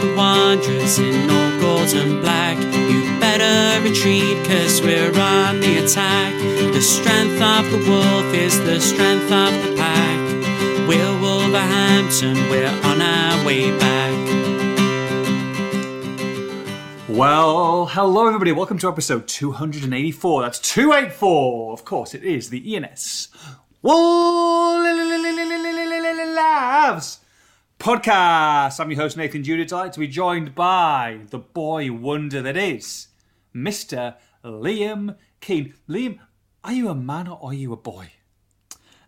the wanderers in all gold and black. You better retreat, cause we're on the attack. The strength of the wolf is the strength of the pack. We're Wolverhampton, we're on our way back. Well, hello everybody. Welcome to episode 284. That's 284. Of course, it is the E&S Wolves podcast. I'm your host Nathan Judah. Delighted to be joined by the boy wonder that is Mr. Liam Keane. Liam, are you a man or are you a boy?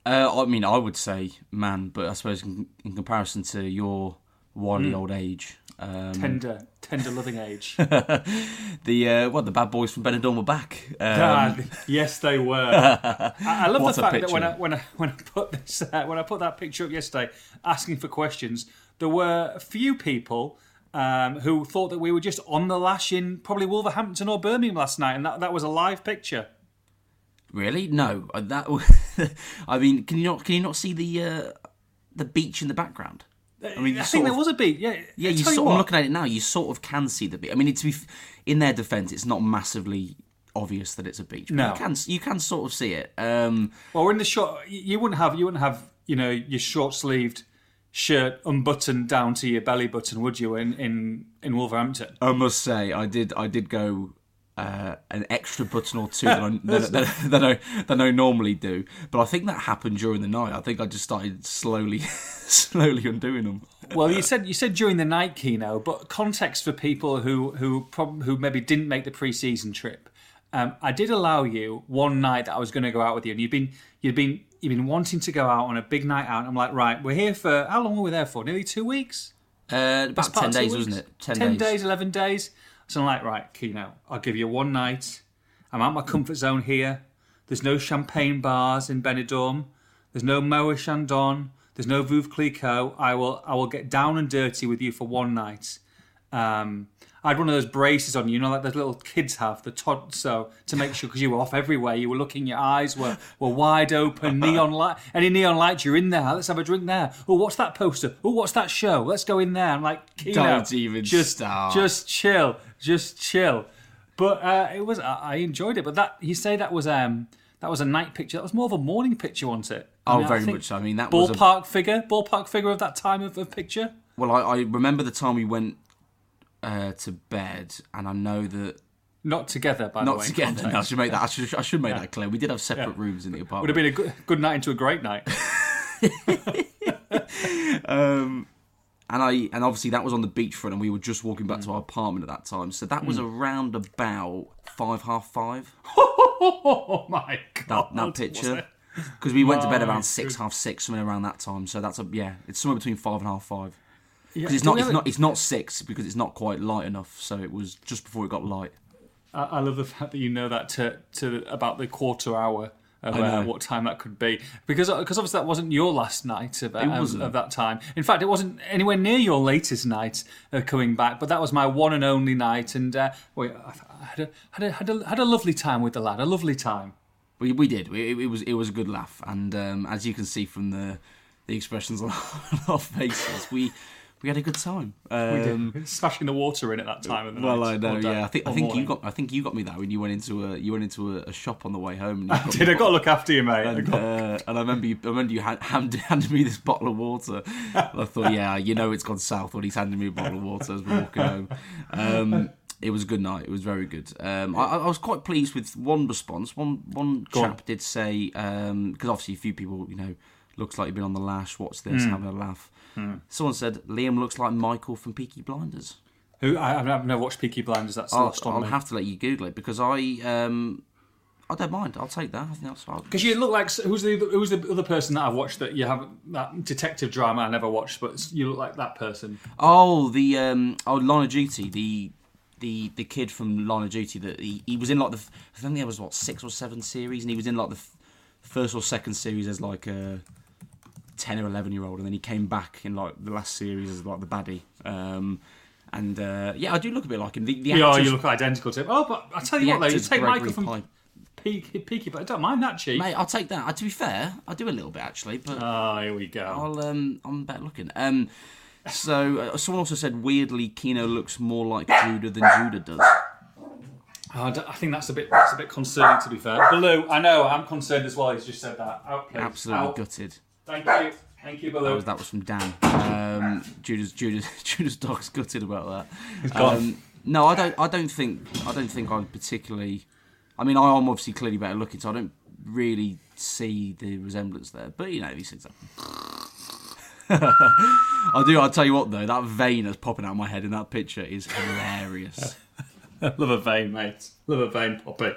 Uh, I mean, I would say man, but I suppose in, in comparison to your wily Hmm. old age, um, Tender, tender, loving age. the uh, what the bad boys from Benidorm were back. Um, God, yes, they were. I, I love the fact that when I when I when I put this uh, when I put that picture up yesterday, asking for questions, there were a few people. Um, who thought that we were just on the lash in probably Wolverhampton or Birmingham last night, and that, that was a live picture. really? No, uh, that. I mean, can you not can you not see the uh, the beach in the background? I mean, you I think there was a beat. Yeah, Yeah, you sort, what, I'm looking at it now. You sort of can see the beat. I mean, it's to be f- in their defence, it's not massively obvious that it's a beach. But No. you can you can sort of see it. Um, in the short. You wouldn't have you wouldn't have you know your short sleeved shirt unbuttoned down to your belly button, would you? In in in Wolverhampton. I must say, I did. I did go uh, an extra button or two that I, that, that, that I that I normally do, but I think that happened during the night. I think I just started slowly, slowly undoing them. Well, you said you said during the night, Kino, but context for people who who prob- who maybe didn't make the pre-season trip. Um, I did allow you one night that I was going to go out with you, and you've been you've been you've been wanting to go out on a big night out. And I'm like, right, we're here for how long were we there for? Nearly two weeks. Uh, about part ten days, weeks? wasn't it? Ten, days. eleven days. So I'm like, right, Kino, I'll give you one night. I'm out my comfort zone here. There's no champagne bars in Benidorm. There's no Moët Chandon. There's no Veuve Clicquot. I will I will get down and dirty with you for one night. Um, I had one of those braces on you, you know, like those little kids have, the tod, so to make sure because you were off everywhere, you were looking, your eyes were were wide open, neon light, any neon lights, you're in there. Let's have a drink there. Oh, what's that poster? Oh, what's that show? Let's go in there. I'm like, Kino, Don't even just start. just chill, just chill. But uh, it was I, I enjoyed it. But that you say that was um that was a night picture. That was more of a morning picture, wasn't it? I Oh, mean, very much. so. I mean, that was a, Ballpark figure, ballpark figure of that time of, of picture. well. I, I remember the time we went uh, to bed, and I know that Not together, by the not way. in together. No, I should make that. I should, I should make that clear. We did have separate rooms in the apartment. Would have been a good, good night into a great night. Um, and I and obviously that was on the beachfront, and we were just walking Mm. back to our apartment at that time. So that was around about five half five. oh my That, god! that was picture because we went to bed around six half six, somewhere around that time. So that's a yeah, it's somewhere between five and half five. Yeah, it's not it's not it's not six because it's not quite light enough. So it was just before it got light. I, I love the fact that you know that to to about the quarter hour know. uh, what time that could be because because obviously that wasn't your last night of, uh, of, that time. In fact, it wasn't anywhere near your latest night uh, coming back. But that was my one and only night, and uh, I had a, had a had a had a lovely time with the lad. A lovely time. We, we did. We, it, it was it was a good laugh, and um, as you can see from the the expressions on our faces, we we had a good time. Um, Smashing the water in at that time of the Well, night. I know. Yeah, I think I think morning. you got I think you got me that when you went into a you went into a, a shop on the way home. And you got Did I got to look after you, mate? I and, got- uh, and I remember you, I remember you hand, hand, handed me this bottle of water. I thought, yeah, you know it's gone south when he's handing me a bottle of water as we're walking home. Um, it was a good night. It was very good. Um, I, I was quite pleased with one response. One one Go chap on. did say because obviously a few people, you know, looks like you've been on the lash. What's this? Hmm. Having a laugh. Someone said Liam looks like Michael from Peaky Blinders. Who I, I've never watched Peaky Blinders. That's I'll, lost on I'll me. have to let you Google it because I um, I don't mind. I'll take that. I think that's fine. Because you look like who's the who's the other person that I've watched that you haven't that detective drama I never watched, but you look like that person. Oh, the um, oh Line of Duty, the the the kid from Line of Duty that he, he was in like the I think there was what six or seven series, and he was in like the first or second series as like a ten or eleven year old, and then he came back in like the last series as like the baddie. Um, and uh, yeah, I do look a bit like him. The, the Yeah, actors, you look identical to him. Oh, but I tell you what, though, you take Gregory Michael from. Peaky, Peaky, but I don't mind that cheek. Mate, I'll take that. Uh, to be fair, I do a little bit actually, but Oh, here we go. I'll um I'm better looking. Um So uh, someone also said weirdly Kino looks more like Judah than Judah does. Oh, I, I think that's a bit that's a bit concerning to be fair. Blue, I know I'm concerned as well. He's just said that. Absolutely Out. gutted. Thank you, thank you, That Baloo. was, that was from Dan. Um, Judah's Judah's Judah's dog's gutted about that. He's gone. Um, no, I don't. I don't think. I don't think I'm particularly. I mean, I am obviously clearly better looking, so I don't really see the resemblance there. But you know, these things happen. I do. I'll tell you what, though, that vein that's popping out of my head in that picture is hilarious. Love a vein, mate. Love a vein, Poppy.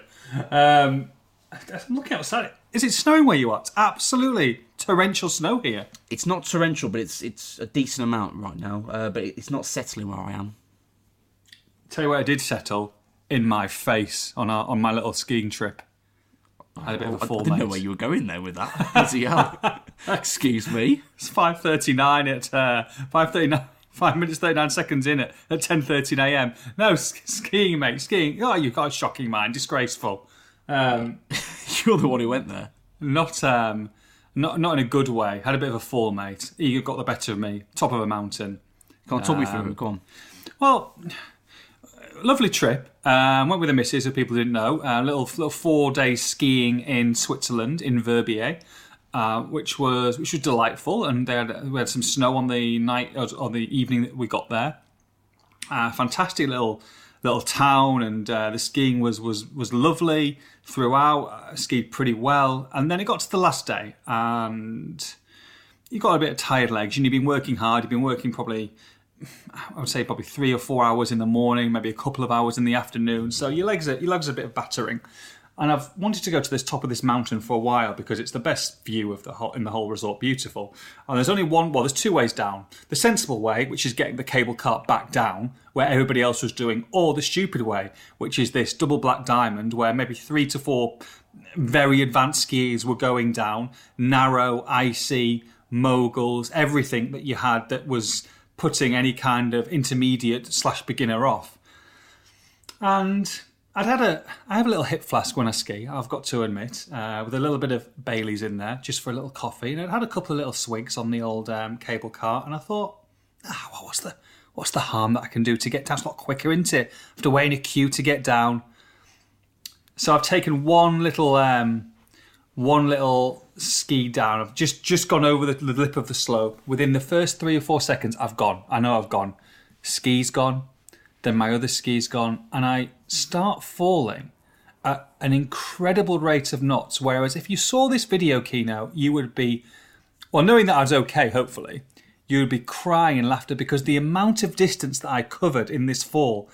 Um, I'm looking outside. Is it snowing where you are? It's absolutely torrential snow here. it's not torrential, but it's it's a decent amount right now. Uh, but it's not settling where I am. Tell you what, I did settle in my face on our, on my little skiing trip. I had a bit of a fall, I didn't know where you were going there with that. Bloody hell. Excuse me. It's five thirty nine at uh, five thirty nine. Five minutes thirty nine seconds in it at ten thirteen a.m. No sk- skiing, mate, skiing. Oh, you've got a shocking mind, disgraceful. Um, You're the one who went there. not, um, not, not in a good way. Had a bit of a fall, mate. You got the better of me. Top of a mountain. Come on, talk me Um, through it. Come on. Well, lovely trip. Um, went with the missus, if people didn't know. A little, little four days skiing in Switzerland, in Verbier, uh, which was which was delightful. And they had, we had some snow on the night on the evening that we got there. Uh, fantastic little little town, and uh, the skiing was was was lovely throughout. I skied pretty well, and then it got to the last day, and you got a bit of tired legs. And you've been working hard. You've been working probably I would say probably three or four hours in the morning, maybe a couple of hours in the afternoon. So your legs are your legs are a bit of battering. And I've wanted to go to this top of this mountain for a while because it's the best view of the whole, in the whole resort. Beautiful. And there's only one. Well, there's two ways down. The sensible way, which is getting the cable cart back down where everybody else was doing, or the stupid way, which is this double black diamond where maybe three to four very advanced skiers were going down, narrow, icy, moguls, everything that you had that was putting any kind of intermediate slash beginner off. And I'd had a, I have a little hip flask when I ski. I've got to admit, uh, with a little bit of Bailey's in there, just for a little coffee. And I'd had a couple of little swigs on the old um, cable car, and I thought, ah, what was the, what's the harm that I can do to get down? It's a lot quicker, isn't it? Wait in a queue to get down. So I've taken one little um, one little ski down. I've just just gone over the, the lip of the slope. Within the first three or four seconds, I've gone. I know I've gone. Ski's gone. Then my other ski's gone, and I start falling at an incredible rate of knots. Whereas if you saw this video Kino, you would be, well, knowing that I was okay, hopefully, you would be crying in laughter because the amount of distance that I covered in this fall,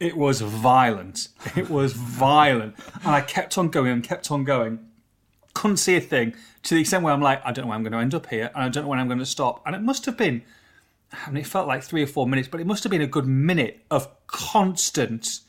it was violent. It was violent, and I kept on going and kept on going couldn't see a thing to the extent where I'm like, I don't know where I'm going to end up here, and I don't know when I'm going to stop. And it must have been, I mean, it felt like three or four minutes, but it must have been a good minute of constant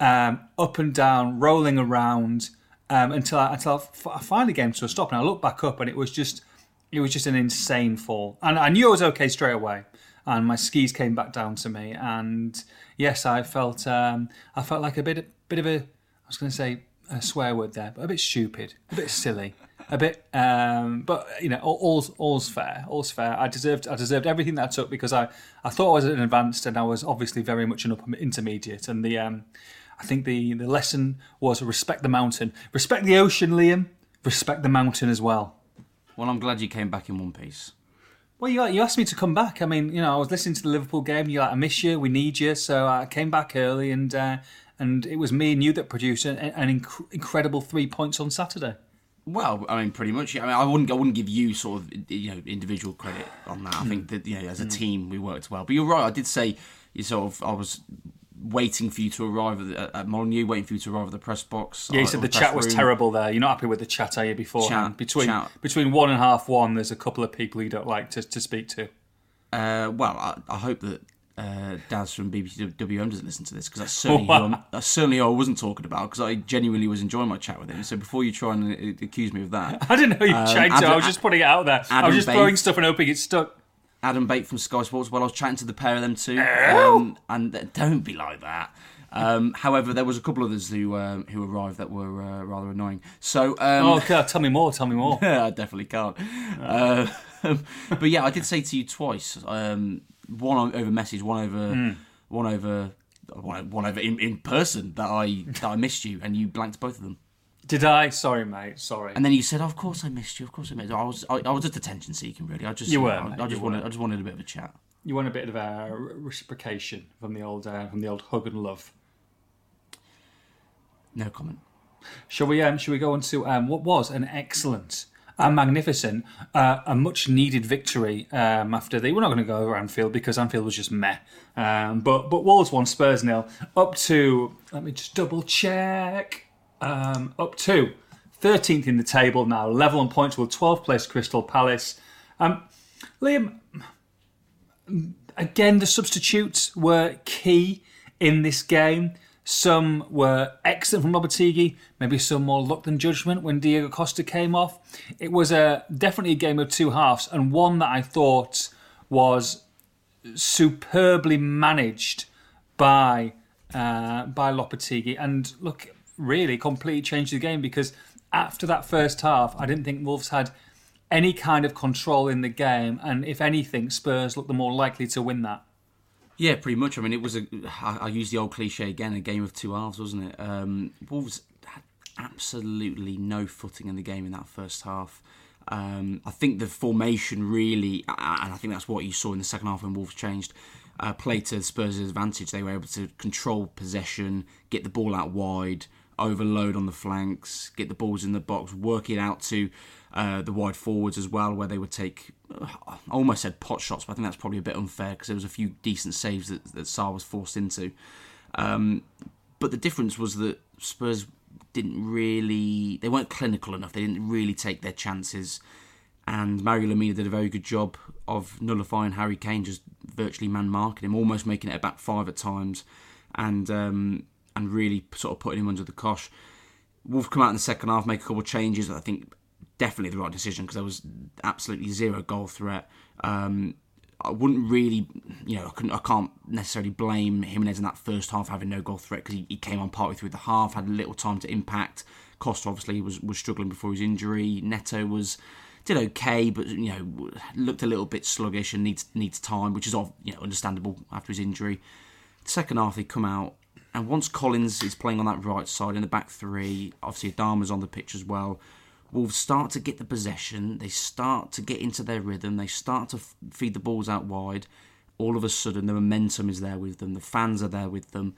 um, up and down, rolling around um, until I, until I finally came to a stop. And I looked back up, and it was just, it was just an insane fall. And I knew I was okay straight away. And my skis came back down to me, and yes, I felt, um, I felt like a bit, bit of a, I was going to say a swear word there, but a bit stupid, a bit silly, a bit. Um, but you know, all, all's all's fair. All's fair. I deserved I deserved everything that I took because I, I thought I was an advanced and I was obviously very much an upper intermediate. And the um, I think the the lesson was respect the mountain, respect the ocean, Liam, respect the mountain as well. Well, I'm glad you came back in one piece. Well, you, you asked me to come back. I mean, you know, I was listening to the Liverpool game. You're like, I miss you. We need you. So uh, I came back early, and uh, and it was me and you that produced an, an inc- incredible three points on Saturday. Well, I mean, pretty much. I mean, I wouldn't, I wouldn't give you sort of, you know, individual credit on that. I hmm. think that you know, as a hmm. team, we worked well. But you're right. I did say you sort of, I was waiting for you to arrive at, at Molineux, waiting for you to arrive at the press box. Yeah, you uh, said the chat was room. terrible there. You're not happy with the chat, are you? Beforehand, Chat- between chat. between one and half one, there's a couple of people you don't like to, to speak to. Uh, well, I, I hope that uh, Daz from BBC WM doesn't listen to this because that's certainly Wow. who I'm, that's certainly I wasn't talking about because I genuinely was enjoying my chat with him. So before you try and uh, accuse me of that, I didn't know you Um, checked it. I was just putting it out there. I was just throwing stuff and hoping it stuck. Adam Bate from Sky Sports. Well, I was chatting to the pair of them too, um, and th- don't be like that. Um, however, there was a couple others who um, who arrived that were uh, rather annoying. So, um, Oh, God, tell me more. Tell me more. Yeah, I definitely can't. Uh, but yeah, I did say to you twice um, one over message, one over, Hmm. one over, one, one over in, in person that I that I missed you, and you blanked both of them. Did I? Sorry, mate. Sorry. And then you said, "Of course I missed you. Of course I missed." You. I was I, I was just attention seeking, really. I just You were, I, I just wanted were. I just wanted a bit of a chat. You want a bit of a reciprocation from the old uh, from the old hug and love. No comment. Shall we? Um, shall we go on to um, what was an excellent, a magnificent, uh, a much needed victory um, after the. We're not going to go over Anfield because Anfield was just meh. Um, but but Wolves won Spurs nil up to. Let me just double check. Um, up to 13th in the table now, level on points with 12th place Crystal Palace. Um, Liam, again, the substitutes were key in this game. Some were excellent from Lopetegui, maybe some more luck than judgment when Diego Costa came off. It was a definitely a game of two halves, and one that I thought was superbly managed by uh, by Lopetegui. And look, really completely changed the game because after that first half, I didn't think Wolves had any kind of control in the game, and if anything, Spurs looked the more likely to win that. Yeah, pretty much. I mean, it was a. I, I use the old cliche again: a game of two halves, wasn't it? Um, Wolves had absolutely no footing in the game in that first half. Um, I think the formation really, and I think that's what you saw in the second half when Wolves changed, uh, played to Spurs' advantage. They were able to control possession, get the ball out wide, overload on the flanks, get the balls in the box, work it out to uh, the wide forwards as well, where they would take. uh, I almost said pot shots, but I think that's probably a bit unfair because there was a few decent saves that, that Sá was forced into. Um, but the difference was that Spurs didn't really. They weren't clinical enough. They didn't really take their chances. And Mario Lemina did a very good job of nullifying Harry Kane, just virtually man marking him, almost making it a back five at times, and um, and really sort of putting him under the cosh. Wolves come out in the second half, make a couple of changes. I think definitely the right decision because there was absolutely zero goal threat. Um, I wouldn't really, you know, I, couldn't, I can't necessarily blame Jimenez in that first half having no goal threat because he, he came on partway through the half, had little time to impact. Costa obviously was, was struggling before his injury. Neto was did okay, but you know looked a little bit sluggish and needs needs time, which is you know understandable after his injury. Second half they come out, and once Collins is playing on that right side in the back three, obviously Adama's on the pitch as well. Wolves start to get the possession. They start to get into their rhythm. They start to f- feed the balls out wide. All of a sudden, the momentum is there with them. The fans are there with them,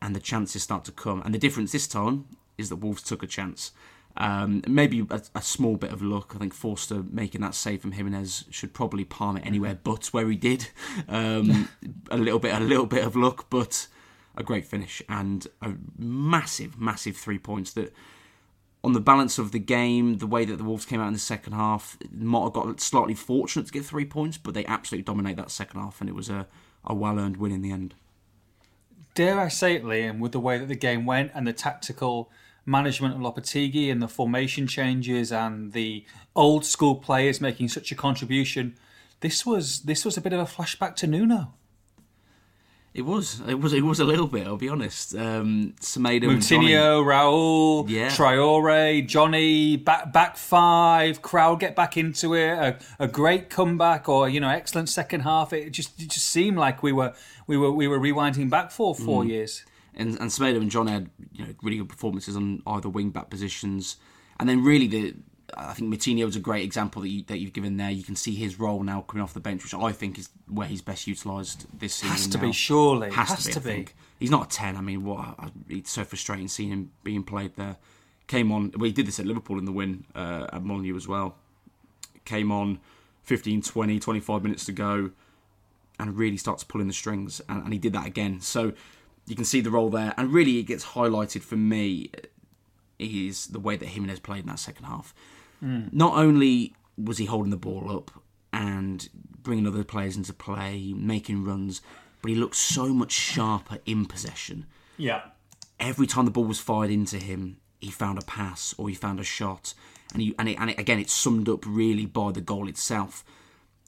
and the chances start to come. And the difference this time is that Wolves took a chance. Um, maybe a, a small bit of luck. I think Forster making that save from Jimenez should probably palm it anywhere but where he did. Um, a little bit, a little bit of luck, but a great finish and a massive, massive three points that on the balance of the game, the way that the Wolves came out in the second half, have got slightly fortunate to get three points, but they absolutely dominate that second half, and it was a, a well earned win in the end. Dare I say it, Liam, with the way that the game went and the tactical management of Lopetegui and the formation changes and the old school players making such a contribution, this was this was a bit of a flashback to Nuno. It was, it was, it was a little bit. I'll be honest. Um, Semedo and Moutinho, Raul, Yeah. Traore, Jonny, back back five, crowd get back into it, a, a great comeback or you know excellent second half. It just it just seemed like we were we were we were rewinding back for four Mm. years. and and Semedo and John had you know really good performances on either wing back positions, and then really the I think Moutinho is a great example that you that you've given there. You can see his role now coming off the bench, which I think is where he's best utilised this season. Has to now. be surely Has, has to be. to be. think. He's not a ten. I mean, what? I- It's so frustrating seeing him being played there. Came on. Well, he did this at Liverpool in the win uh, at Molineux as well. Came on 15, 20, 25 minutes to go, and really starts pulling the strings, and, and he did that again. So you can see the role there, and really it gets highlighted for me is the way that Jimenez played in that second half. Mm. Not only was he holding the ball up and bringing other players into play, making runs, but he looked so much sharper in possession. Yeah. Every time the ball was fired into him, he found a pass or he found a shot, and he, and, it, and it, again, it's summed up really by the goal itself.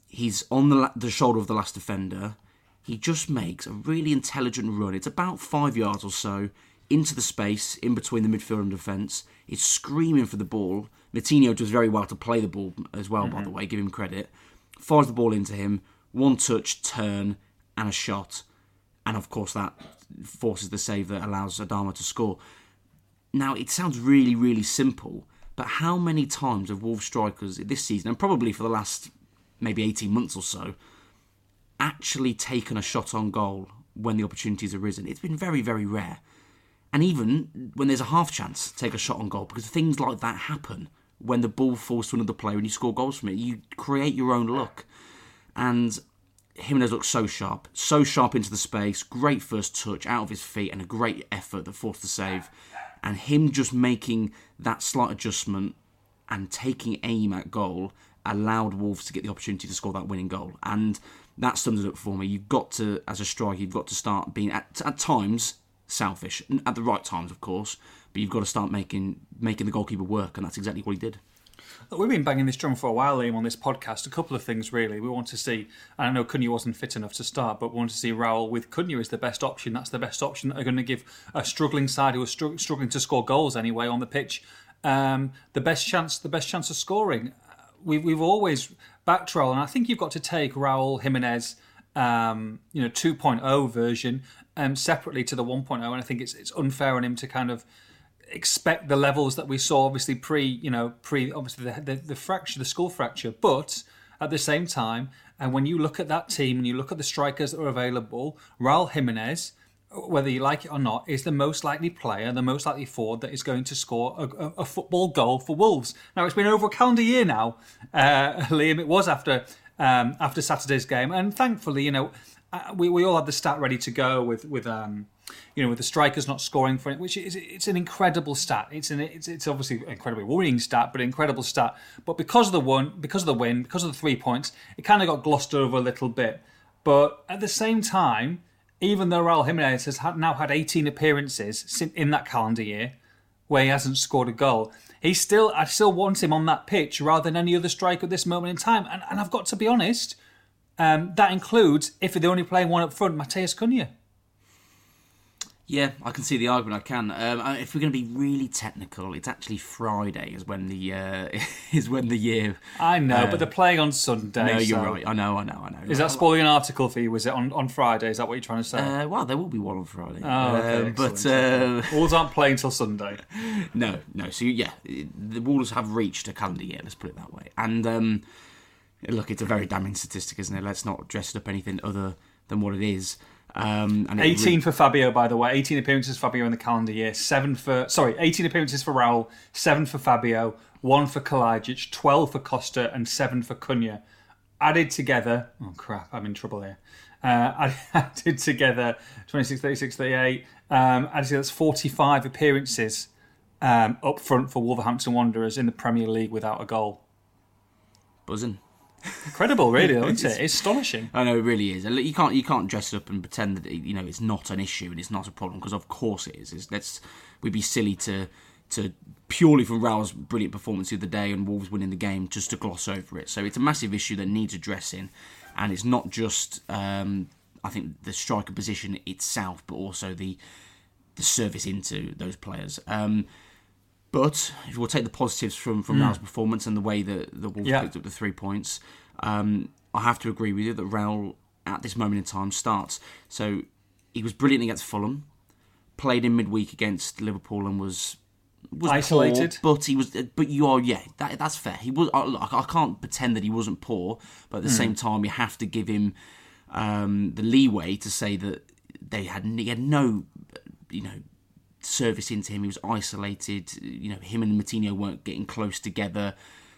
He's on the la- the shoulder of the last defender. He just makes a really intelligent run. It's about five yards or so into the space in between the midfield and defence. It's screaming for the ball. Moutinho does very well to play the ball as well, by the mm-hmm. way, give him credit. Fires the ball into him, one touch, turn, and a shot, and of course that forces the save that allows Adama to score. Now it sounds really, really simple, but how many times have Wolves strikers this season, and probably for the last maybe 18 months or so, actually taken a shot on goal when the opportunity's arisen? It's been very, very rare. And even when there's a half chance, take a shot on goal because things like that happen when the ball falls to another player and you score goals from it. You create your own luck. And Jimenez looks so sharp, so sharp into the space, great first touch out of his feet, and a great effort that forced the save. And him just making that slight adjustment and taking aim at goal allowed Wolves to get the opportunity to score that winning goal. And that sums it up for me. You've got to, as a striker, you've got to start being at, at times selfish, at the right times, of course. But you've got to start making making the goalkeeper work, and that's exactly what he did. We've been banging this drum for a while, Liam, on this podcast. A couple of things, really. We want to see, I know Cunha wasn't fit enough to start, but we want to see Raul with Cunha is the best option. That's the best option that are going to give a struggling side who are stru- struggling to score goals anyway on the pitch um, the best chance, the best chance of scoring. We've, we've always backed Raul, and I think you've got to take Raul Jimenez, um, you know, 2.0 version um, separately to the 1.0, and I think it's it's unfair on him to kind of expect the levels that we saw obviously pre you know pre obviously the, the, the fracture the skull fracture. But at the same time and when you look at that team and you look at the strikers that are available Raul Jimenez whether you like it or not is the most likely player the most likely forward that is going to score a, a, a football goal for Wolves. Now it's been over a calendar year now uh, Liam it was after um, after Saturday's game. And thankfully you know uh, we, we all had the stat ready to go with with um, you know, with the strikers not scoring for it, which is it's an incredible stat. It's an it's, it's obviously an incredibly worrying stat, but an incredible stat. But because of the one, because of the win, because of the three points, it kind of got glossed over a little bit. But at the same time, even though Raul Jimenez has had, now had 18 appearances in that calendar year where he hasn't scored a goal, he still I still want him on that pitch rather than any other striker at this moment in time. And, and I've got to be honest, um, that includes if they're only playing one up front, Matheus Cunha. Yeah, I can see the argument. I can. Um, uh, if we're going to be really technical, it's actually Friday is when the uh, is when the year. I know, uh, but they're playing on Sunday. No, you're so... right. I know, I know, I know. Is that spoiling an article for you? Was it on, on Friday? Is that what you're trying to say? Uh, well, there will be one on Friday. Oh, okay, um, but uh, Wolves aren't playing till Sunday. No, no. So yeah, the Wolves have reached a calendar year. Let's put it that way. And um, look, it's a very damning statistic, isn't it? Let's not dress it up anything other than what it is. Um, and 18 for Fabio, by the way. 18 appearances for Fabio in the calendar year. Seven for sorry, 18 appearances for Raul, seven for Fabio, one for Kalajdzic, 12 for Costa, and seven for Cunha. Added together, oh crap, I'm in trouble here. Uh, added together 26, 36, 38. Um, actually, that's 45 appearances um, up front for Wolverhampton Wanderers in the Premier League without a goal. Buzzing. Incredible, really, isn't it? It's astonishing. I know it really is. You can't you can't dress it up and pretend that you know it's not an issue and it's not a problem because of course it is. It's, let's we'd be silly to to purely from Raul's brilliant performance of the other day and Wolves winning the game just to gloss over it. So it's a massive issue that needs addressing, and it's not just um, I think the striker position itself, but also the the service into those players. Um, but if we'll take the positives from from mm. Raul's performance and the way that the Wolves yeah. picked up the three points, um, I have to agree with you that Raul at this moment in time starts. So he was brilliant against Fulham, played in midweek against Liverpool and was was isolated, poor, but he was. But you are, yeah, that, that's fair. He was. I, I can't pretend that he wasn't poor, but at the mm. same time, you have to give him um, the leeway to say that they had he had no, you know, service into him. He was isolated. You know, him and Moutinho weren't getting close together.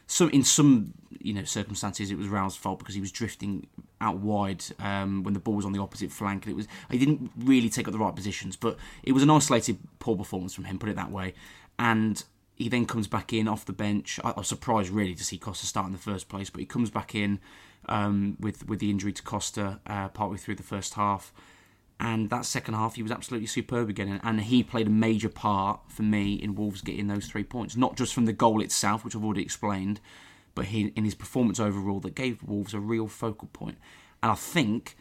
So in some you know circumstances, it was Raul's fault because he was drifting out wide um, when the ball was on the opposite flank, and it was he didn't really take up the right positions. But it was an isolated poor performance from him, put it that way. And he then comes back in off the bench. I, I was surprised really to see Costa start in the first place, but he comes back in um, with with the injury to Costa uh, partway through the first half and that second half, he was absolutely superb again. And he played a major part for me in Wolves getting those three points. Not just from the goal itself, which I've already explained, but he, in his performance overall that gave Wolves a real focal point. And I think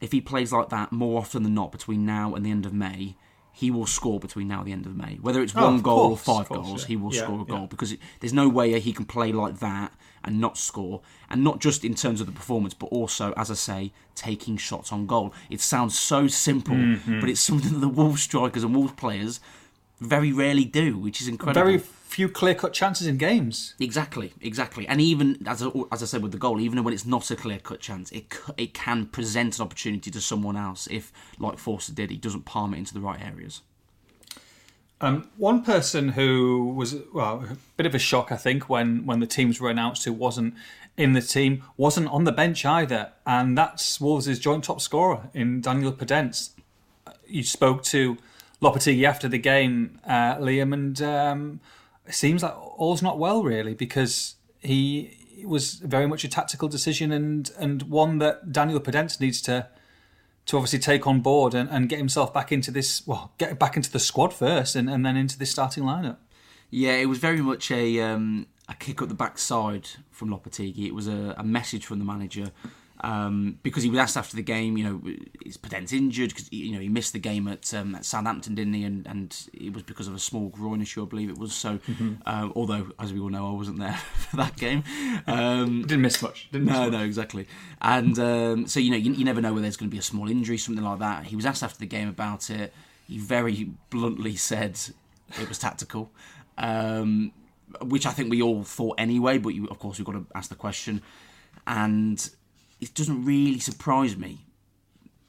if he plays like that more often than not between now and the end of May, he will score between now and the end of May. Whether it's Oh, one goal course, or five course, goals, yeah. he will Yeah, score a goal yeah. because it, there's no way he can play like that and not score. And not just in terms of the performance, but also, as I say, taking shots on goal. It sounds so simple, Mm-hmm. but it's something that the Wolves strikers and Wolves players very rarely do, which is incredible. Very few clear cut chances in games. Exactly, exactly, and even as I, as I said with the goal, even when it's not a clear cut chance, it it can present an opportunity to someone else if, like Forster did, he doesn't palm it into the right areas. Um, one person who was well a bit of a shock, I think, when when the teams were announced who wasn't in the team wasn't on the bench either, and that's Wolves' joint top scorer in Daniel Podence. You spoke to Lopetegui after the game, uh, Liam, and um, it seems like all's not well really because he was very much a tactical decision and and one that Daniel Podence needs to to obviously take on board and, and get himself back into this well get back into the squad first and, and then into this starting lineup. Yeah, it was very much a um, a kick up the backside from Lopetegui. It was a, a message from the manager um, because he was asked after the game. You know, is Podence injured? Because you know he missed the game at, um, at Southampton, didn't he? And and it was because of a small groin issue, I believe it was. So, uh, although as we all know, I wasn't there for that game. Um, Didn't miss much. Didn't miss no, much. no, exactly. And um, so you know, you, you never know whether there's going to be a small injury, something like that. He was asked after the game about it. He very bluntly said it was tactical, um, which I think we all thought anyway. But you, of course, we've got to ask the question, and it doesn't really surprise me.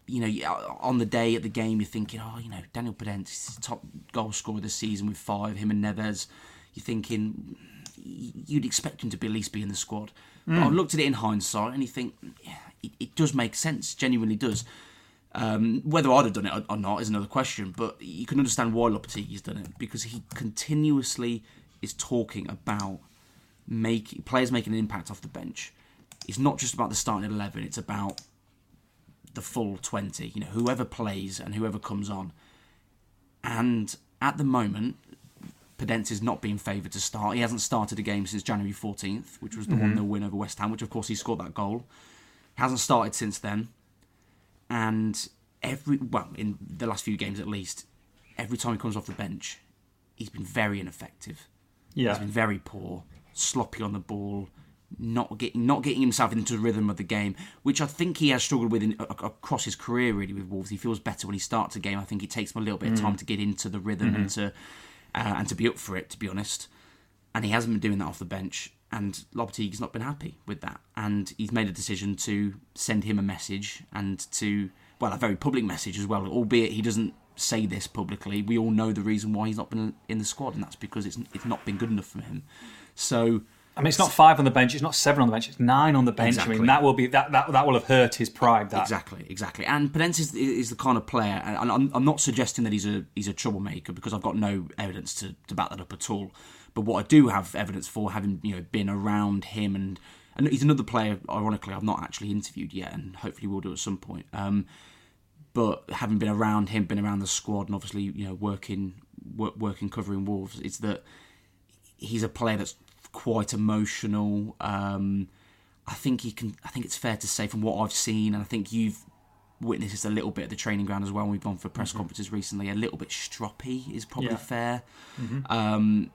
You know, on the day at the game, you're thinking, oh, you know, Daniel Podence is top goal scorer this season with five. Him and Neves. You're thinking you'd expect him to be at least be in the squad. But I've looked at it in hindsight, and you think yeah, it, it does make sense. Genuinely does. Um, whether I'd have done it or- or not is another question, but you can understand why Lopetegui's done it because he continuously is talking about make players making an impact off the bench. It's not just about the starting eleven; it's about the full twenty. You know, whoever plays and whoever comes on. And at the moment, Podence is not being favoured to start. He hasn't started a game since January 14th, which was the one mm-hmm. 0 win over West Ham, which of course he scored that goal. He Hasn't started since then. And every, well, in the last few games at least, every time he comes off the bench, he's been very ineffective. Yeah. He's been very poor, sloppy on the ball, not getting not getting himself into the rhythm of the game, which I think he has struggled with in, across his career. Really, with Wolves, he feels better when he starts a game. I think it takes him a little bit of time to get into the rhythm and to uh, and to be up for it. To be honest, and he hasn't been doing that off the bench. And Lopetegui's not been happy with that, and he's made a decision to send him a message and to well, a very public message as well. Albeit he doesn't say this publicly, we all know the reason why he's not been in the squad, and that's because it's it's not been good enough for him. So I mean, it's not five on the bench. It's not seven on the bench. It's nine on the bench. I mean, that will be that that, that will have hurt his pride. That Exactly, exactly. And Podence is, is the kind of player, and I'm, I'm not suggesting that he's a he's a troublemaker because I've got no evidence to, to back that up at all. But what I do have evidence for, having you know been around him, and and he's another player. Ironically, I've not actually interviewed yet, and hopefully we'll do at some point. Um, but having been around him, been around the squad, and obviously you know working work, working covering Wolves, it's that he's a player that's quite emotional. Um, I think he can. I think it's fair to say from what I've seen, and I think you've witnessed a little bit at the training ground as well. We've gone for press conferences recently. A little bit stroppy is probably Yeah. fair. Um,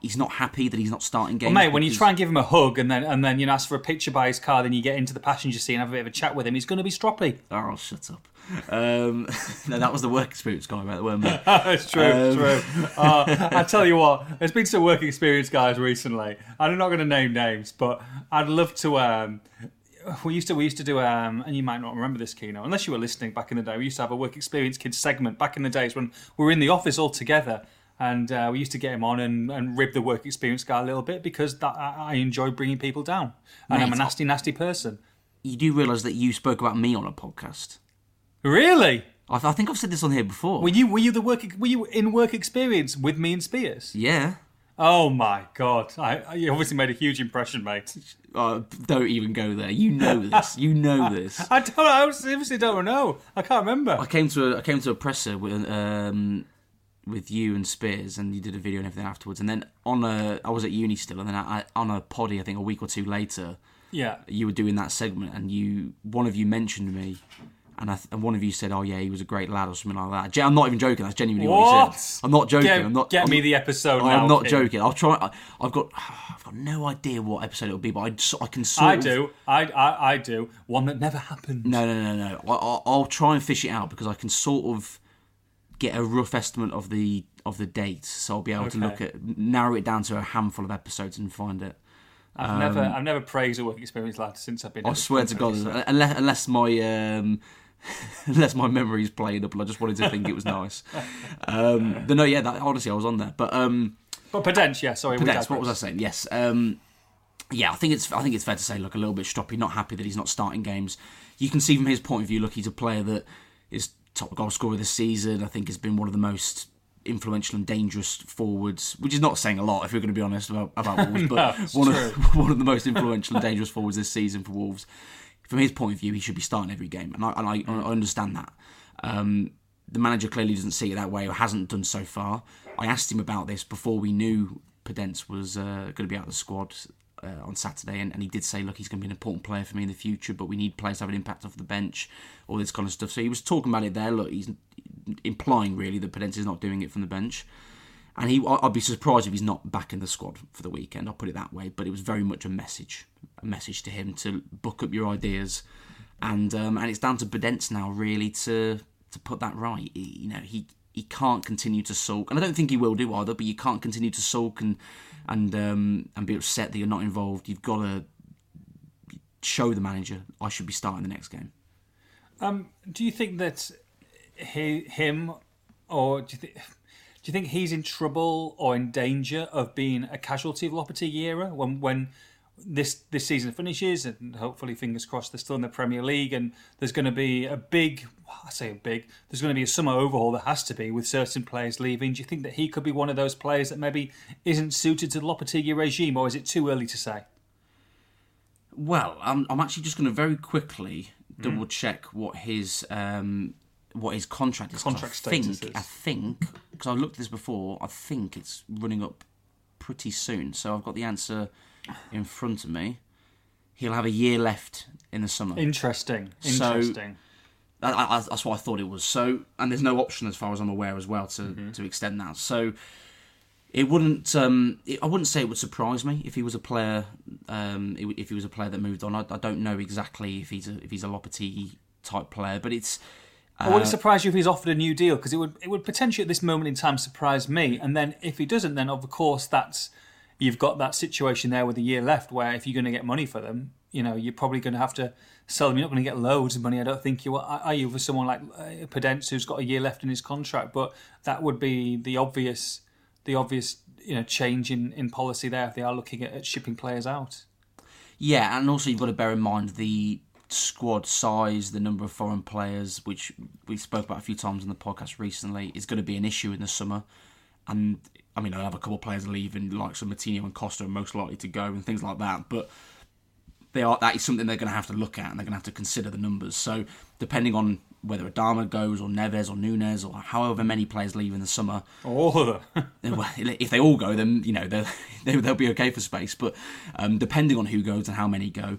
he's not happy that he's not starting games. Well, mate, when you try and give him a hug and then and then you know, ask for a picture by his car, then you get into the passenger seat and have a bit of a chat with him. He's going to be stroppy. Oh, shut up. Um, no, that was the work experience guy, right? Weren't it's true, Um, true. Uh, I tell you what, there's been some work experience guys recently. I'm not going to name names, but I'd love to. Um, we used to we used to do um, and you might not remember this Kino unless you were listening back in the day. We used to have a work experience kids segment back in the days when we were in the office all together. And uh, we used to get him on and, and rib the work experience guy a little bit because that, I, I enjoy bringing people down. And I'm a nasty, nasty person. You do realise that you spoke about me on a podcast. Really? I, I think I've said this on here before. Were you were you the work were you in work experience with me and Spears? yeah. Oh my god! I, I- you obviously made a huge impression, mate. Oh, don't even go there. You know this. You know this. I don't. I seriously don't know. I can't remember. I came to a I came to a presser with um with you and Spears, and you did a video and everything afterwards. And then on a I was at uni still, and then I, I, on a poddy, I think a week or two later, Yeah. you were doing that segment, and you one of you mentioned me, And, I th- and one of you said, "Oh yeah, he was a great lad" or something like that. I'm not even joking. That's genuinely what, you What? said. I'm not joking. Get, I'm not. get I'm, me the episode I'm not Kim. joking. I'll try. I, I've got. I've got no idea what episode it'll be, but I, just- I can sort. I of- do. I, I, I do. One that never happened. No, no, no, no. I, I, I'll try and fish it out because I can sort of get a rough estimate of the of the date, so I'll be able to look at narrow it down to a handful of episodes and find it. I've never, I've never praised a work experience lad since I've been. Um, I swear to God, unless unless my um, unless my memory's played up, and I just wanted to think it was nice. Um, but no, yeah, that, honestly, I was on there. But um, But Podence, yeah. Sorry, Podence, what was I saying? Yes. Um, yeah, I think it's I think it's fair to say, look, a little bit stroppy, not happy that he's not starting games. You can see from his point of view, look, he's a player that is top goal scorer this season. I think has been one of the most influential and dangerous forwards, which is not saying a lot if we're going to be honest about, about Wolves, but one true. of one of the most influential and dangerous forwards this season for Wolves. From his point of view, he should be starting every game, and I and I, I understand that. Um, the manager clearly doesn't see it that way, or hasn't done so far. I asked him about this before we knew Podence was uh, going to be out of the squad uh, on Saturday, and, and he did say, "Look, he's going to be an important player for me in the future, but we need players to have an impact off the bench, all this kind of stuff." So he was talking about it there. Look, he's implying really that Podence is not doing it from the bench. And he, I'd be surprised if he's not back in the squad for the weekend. I'll put it that way. But it was very much a message, a message to him to book up your ideas, and um, and it's down to Podence now really to to put that right. He- you know, he he can't continue to sulk, and I don't think he will do either. But you can't continue to sulk and and um, and be upset that you're not involved. You've got to show the manager I should be starting the next game. Um, do you think that he, him, or do you think? Do you think he's in trouble or in danger of being a casualty of Lopetegui era when when this this season finishes and hopefully fingers crossed they're still in the Premier League and there's going to be a big I say a big there's going to be a summer overhaul that has to be with certain players leaving. Do you think that he could be one of those players that maybe isn't suited to the Lopetegui regime or is it too early to say? Well, I'm, I'm actually just going to very quickly double check what his um, what his contract is. Contract I think, is. I think because I looked at this before. I think it's running up pretty soon. So I've got the answer in front of me. He'll have a year left in the summer. Interesting. So- Interesting. I, I, that's what I thought it was. So, and there's no option as far as I'm aware as well to Mm-hmm. to extend that. So, it wouldn't. Um, it, I wouldn't say it would surprise me if he was a player. Um, if he was a player that moved on. I, I don't know exactly if he's a if he's a Lopetegui type player, but it's. Or would it surprise you if he's offered a new deal? Because it would it would potentially at this moment in time surprise me. And then if he doesn't, then of course that's you've got that situation there with a year left where if you're going to get money for them, you know you're probably going to have to sell them. You're not going to get loads of money. I don't think you are. Are you for someone like uh, Podence who's got a year left in his contract? But that would be the obvious the obvious you know change in, in policy there if they are looking at, at shipping players out. Yeah, and also you've got to bear in mind the squad size, the number of foreign players, which we spoke about a few times on the podcast recently, is going to be an issue in the summer. And I mean, I have a couple of players leaving, like some Moutinho and Costa are most likely to go and things like that. But they are that is something they're going to have to look at and they're going to have to consider the numbers. So depending on whether Adama goes or Neves or Nunes or however many players leave in the summer, All of them. if they all go, then you know they'll they'll they'll be okay for space. But um, depending on who goes and how many go,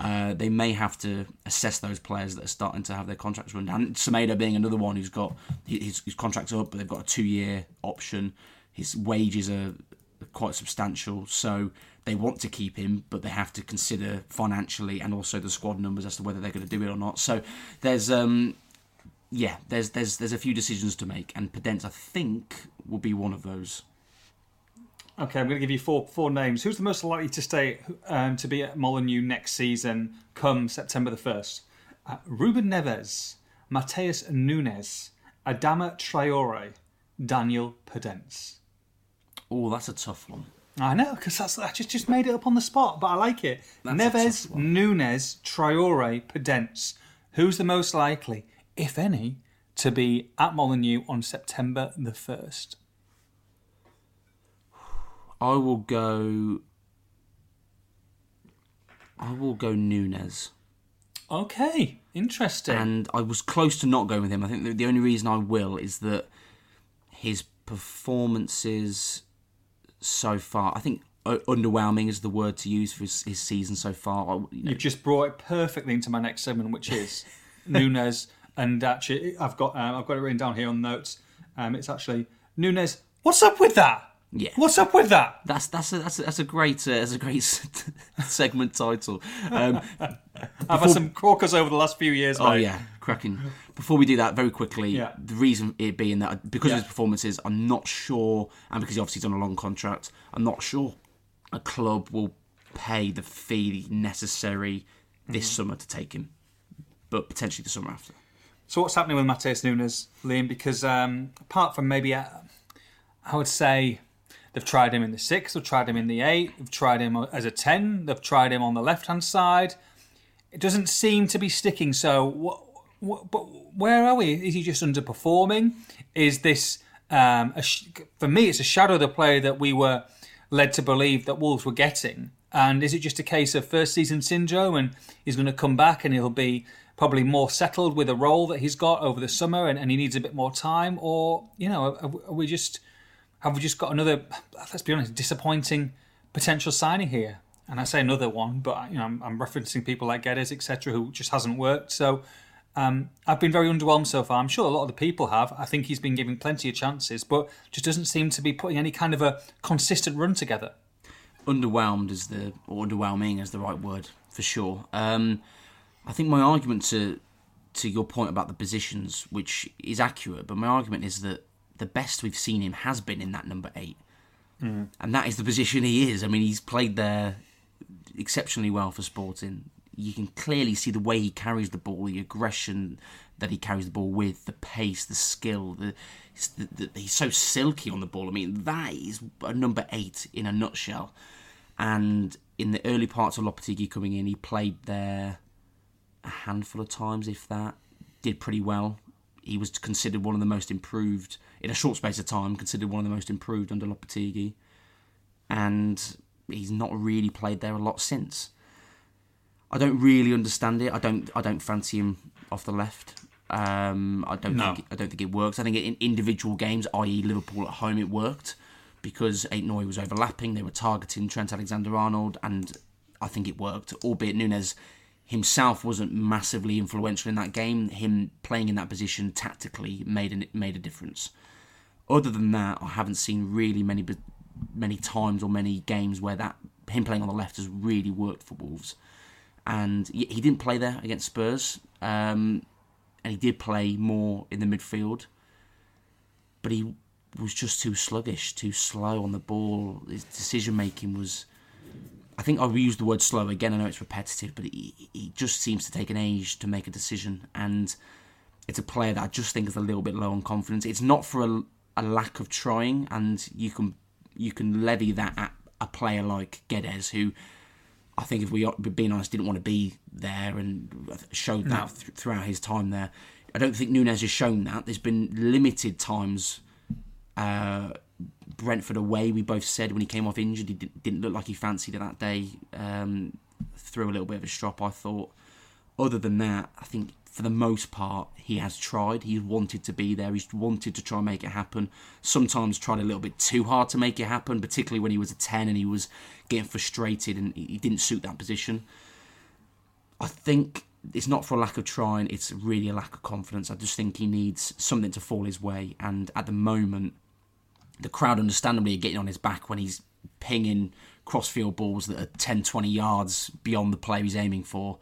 uh, they may have to assess those players that are starting to have their contracts run down. Semedo being another one who's got his, his contract's up, but they've got a two-year option. His wages are quite substantial, so they want to keep him, but they have to consider financially and also the squad numbers as to whether they're going to do it or not. So there's um, yeah, there's there's there's a few decisions to make, and Podence I think will be one of those. Okay, I'm going to give you four four names. Who's the most likely to stay um, to be at Molineux next season come September the 1st? Uh, Ruben Neves, Matheus Nunes, Adama Traore, Daniel Podence. Oh, that's a tough one. I know, because that's I just, just made it up on the spot, but I like it. That's Neves. Nunes, Traore, Podence. Who's the most likely, if any, to be at Molineux on September the 1st? I will go. I will go Nunes, Okay, interesting. and I was close to not going with him. I think the, the only reason I will is that his performances so far. I think uh, underwhelming is the word to use for his, his season so far. You You've just brought it perfectly into my next segment, which is Nunes, And actually, I've got um, I've got it written down here on notes. Um, it's actually Nunes. What's up with that? Yeah. What's up with that? That's that's a, that's a, that's a great uh, that's a great segment title. Um, I've had some corkers over the last few years. oh mate. yeah, cracking. Before we do that, very quickly, Yeah. the reason it being that because Yeah. of his performances, I'm not sure, and because he obviously he's on a long contract, I'm not sure a club will pay the fee necessary this Mm-hmm. summer to take him, but potentially the summer after. So what's happening with Matheus Nunes, Liam? Because um, apart from maybe, uh, I would say they've tried him in the six, they've tried him in the eight, they've tried him as a ten, they've tried him on the left hand side. It doesn't seem to be sticking. So, what, but where are we? Is he just underperforming? Is this um, sh- for me? It's a shadow of the player that we were led to believe that Wolves were getting. And is it just a case of first season syndrome and he's going to come back and he'll be probably more settled with a role that he's got over the summer and, and he needs a bit more time? Or, you know, are, are we just, have we just got another, let's be honest, disappointing potential signing here? And I say another one, but you know, I'm, I'm referencing people like Geddes, etc., who just hasn't worked. So um, I've been very underwhelmed so far. I'm sure a lot of the people have. I think he's been given plenty of chances, but just doesn't seem to be putting any kind of a consistent run together. underwhelmed is the or underwhelming is the right word for sure. Um, I think my argument to to your point about the positions, which is accurate, but my argument is that the best we've seen him has been in that number eight, and that is the position he is. I mean, he's played there exceptionally well for Sporting. You can clearly see the way he carries the ball, the aggression that he carries the ball with, the pace, the skill. The, the, the he's so silky on the ball. I mean, that is a number eight in a nutshell. And in the early parts of Lopetegui coming in, he played there a handful of times, if that. Did pretty well. He was considered one of the most improved in a short space of time. Considered one of the most improved under Lopetegui, and he's not really played there a lot since. I don't really understand it. I don't. I don't fancy him off the left. Um, I don't No. think. I don't think it works. I think in individual games, i.e., Liverpool at home, it worked because Aït-Nouri was overlapping. They were targeting Trent Alexander-Arnold, and I think it worked. Albeit Nunes himself wasn't massively influential in that game. Him playing in that position tactically made an, made a difference. Other than that, I haven't seen really many many times or many games where that him playing on the left has really worked for Wolves. And he didn't play there against Spurs, um, and he did play more in the midfield. But he was just too sluggish, too slow on the ball. His decision making was. I think I've used the word slow again. I know it's repetitive, but he, he just seems to take an age to make a decision, and it's a player that I just think is a little bit low on confidence. It's not for a, a lack of trying, and you can you can levy that at a player like Geddes, who I think, if we being honest, didn't want to be there and showed that th- throughout his time there. I don't think Nunes has shown that. There's been limited times. Uh, Brentford away, we both said when he came off injured, he di- didn't look like he fancied it that day. Um, threw a little bit of a strop, I thought. Other than that, I think for the most part, he has tried. He's wanted to be there. He's wanted to try and make it happen. Sometimes tried a little bit too hard to make it happen, particularly when he was a 10 and he was getting frustrated and he didn't suit that position. I think it's not for a lack of trying, it's really a lack of confidence. I just think he needs something to fall his way. And at the moment, the crowd understandably are getting on his back when he's pinging crossfield balls that are 10, 20 yards beyond the player he's aiming for.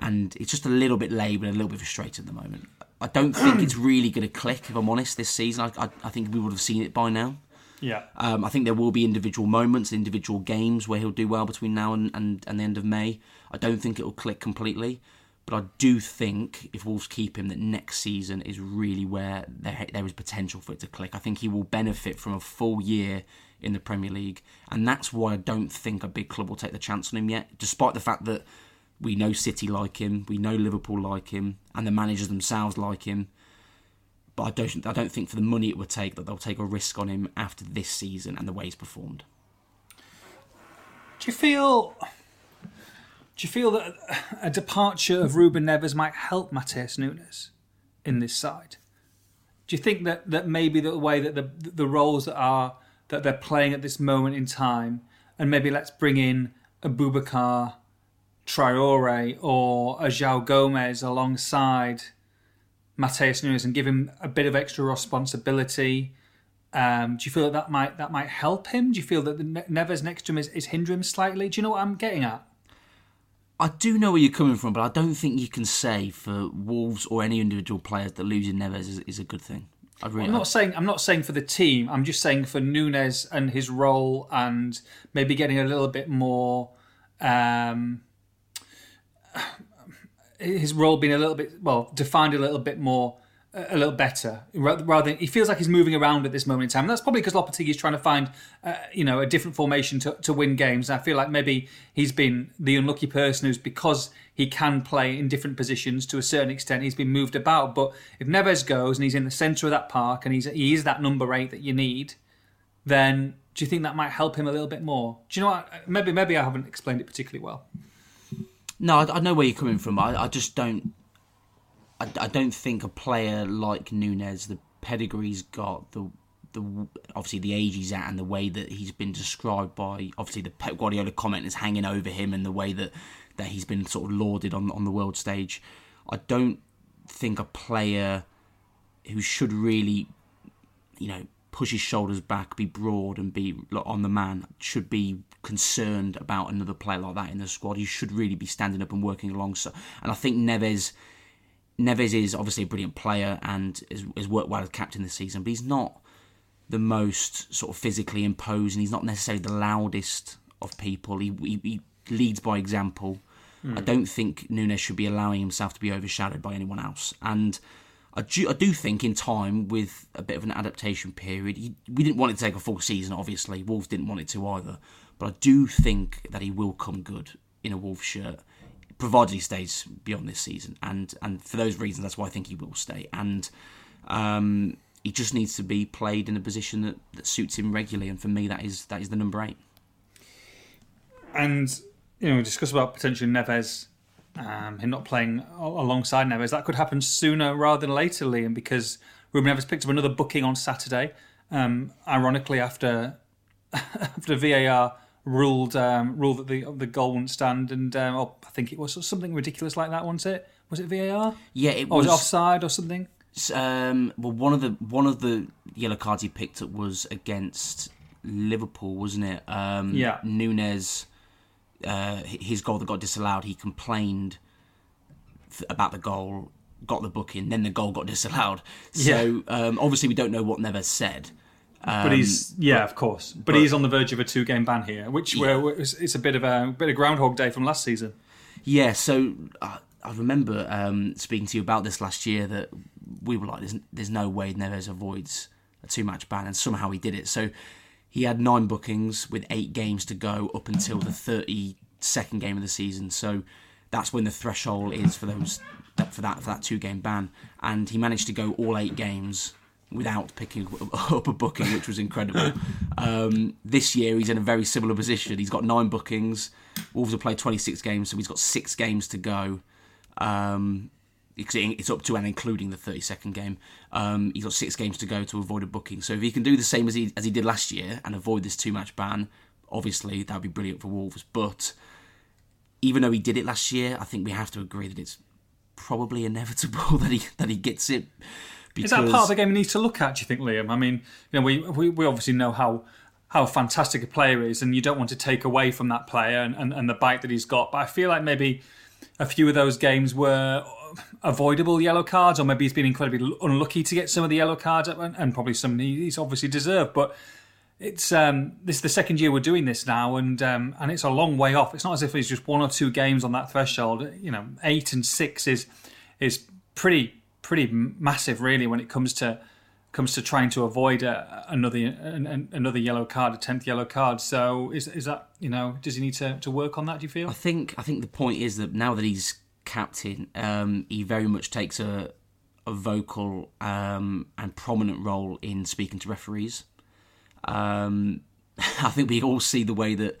And it's just a little bit late and a little bit frustrated at the moment. I don't think it's really going to click, if I'm honest, this season. I, I, I think we would have seen it by now. Yeah. Um, I think there will be individual moments, individual games where he'll do well between now and, and, and the end of May. I don't think it'll click completely, but I do think if Wolves keep him, that next season is really where there, there is potential for it to click. I think he will benefit from a full year in the Premier League, and that's why I don't think a big club will take the chance on him yet, despite the fact that we know City like him, we know Liverpool like him, and the managers themselves like him but I don't I don't think for the money it would take that they'll take a risk on him after this season and the way he's performed. Do you feel? Do you feel that a departure of Ruben Neves might help Matheus Nunes in this side? Do you think that, that maybe the way that the the roles that are that they're playing at this moment in time, and maybe let's bring in a Boubacar Traore or a João Gomes alongside Matheus Nunes and give him a bit of extra responsibility? Um, do you feel that that might that might help him? Do you feel that the Ne- Neves next to him is, is hindering him slightly? Do you know what I'm getting at? I do know where you're coming from, but I don't think you can say for Wolves or any individual players that losing Neves is, is a good thing. I really, I'm not saying I'm not saying for the team. I'm just saying for Nunes and his role, and maybe getting a little bit more. Um, his role being a little bit well defined a little bit more a little better rather than he feels like he's moving around at this moment in time. And that's probably because Lopetegui is trying to find uh, you know a different formation to, to win games. And I feel like maybe he's been the unlucky person who's because he can play in different positions to a certain extent he's been moved about. But if Neves goes and he's in the centre of that park and he's he is that number eight that you need then do you think that might help him a little bit more? Do you know what? Maybe maybe I haven't explained it particularly well No, I, I know where you're coming from. I, I just don't. I, I don't think a player like Nunes, the pedigree he's got, the the obviously the age he's at, and the way that he's been described by obviously the Pep Guardiola comment is hanging over him, and the way that that he's been sort of lauded on on the world stage. I don't think a player who should really, you know, push his shoulders back, be broad, and be on the man should be concerned about another player like that in the squad. He should really be standing up and working alongside. And I think Neves, Neves is obviously a brilliant player and has, has worked well as captain this season, but he's not the most sort of physically imposing. He's not necessarily the loudest of people. He, he, he leads by example. I hmm. don't think Nunes should be allowing himself to be overshadowed by anyone else. And I do, I do think in time, with a bit of an adaptation period, he, we didn't want it to take a full season, obviously. Wolves didn't want it to either. But I do think that he will come good in a Wolves shirt, provided he stays beyond this season. And and for those reasons, that's why I think he will stay. And um, he just needs to be played in a position that, that suits him regularly. And for me, that is that is the number eight. and you know we discuss about potentially Neves um, him not playing alongside Neves that could happen sooner rather than later Liam because Ruben Neves picked up another booking on Saturday um, ironically after after VAR ruled um, ruled that the the goal wouldn't stand and um, oh, I think it was something ridiculous like that wasn't it was it VAR Yeah, it or was was. it offside or something Um, well, one of the one of the yellow cards he picked up was against Liverpool, wasn't it? Um, Yeah. Nunes, uh, his goal that got disallowed. He complained th- about the goal, got the booking, then the goal got disallowed. So um, obviously we don't know what Neves said. but he's yeah of course but, he's on the verge of a two game ban here which where it's, a bit of a bit of Groundhog Day from last season Yeah, so uh, I remember um, speaking to you about this last year that we were like, there's, there's no way Neves avoids a two match ban, and somehow he did it. So he had nine bookings with eight games to go up until the 32nd game of the season. So that's when the threshold is for those for that for that two game ban, and he managed to go all eight games without picking up a booking, which was incredible. Um, this year, he's in a very similar position. He's got nine bookings. Wolves have played 26 games, so he's got six games to go. Um, it's it's up to and including the 32nd game. Um, he's got six games to go to avoid a booking. So if he can do the same as he as he did last year and avoid this two match ban, obviously that would be brilliant for Wolves. But even though he did it last year, I think we have to agree that it's probably inevitable that he that he gets it. Is that part of the game he needs to look at? Do you think, Liam? I mean, you know, we we, we obviously know how how fantastic a player is, and you don't want to take away from that player and, and, and the bite that he's got. But I feel like maybe a few of those games were avoidable yellow cards, or maybe he's been incredibly unlucky to get some of the yellow cards, and, and probably some he's obviously deserved. But it's um, this is the second year we're doing this now, and um, and it's a long way off. It's not as if it's just one or two games on that threshold. You know, eight and six is is pretty pretty massive, really, when it comes to comes to trying to avoid a, another an, an- another yellow card, a tenth yellow card. So is is that you know does he need to, to work on that? Do you feel? I think I think the point is that now that he's captain, um, he very much takes a a vocal um, and prominent role in speaking to referees. Um, I think we all see the way that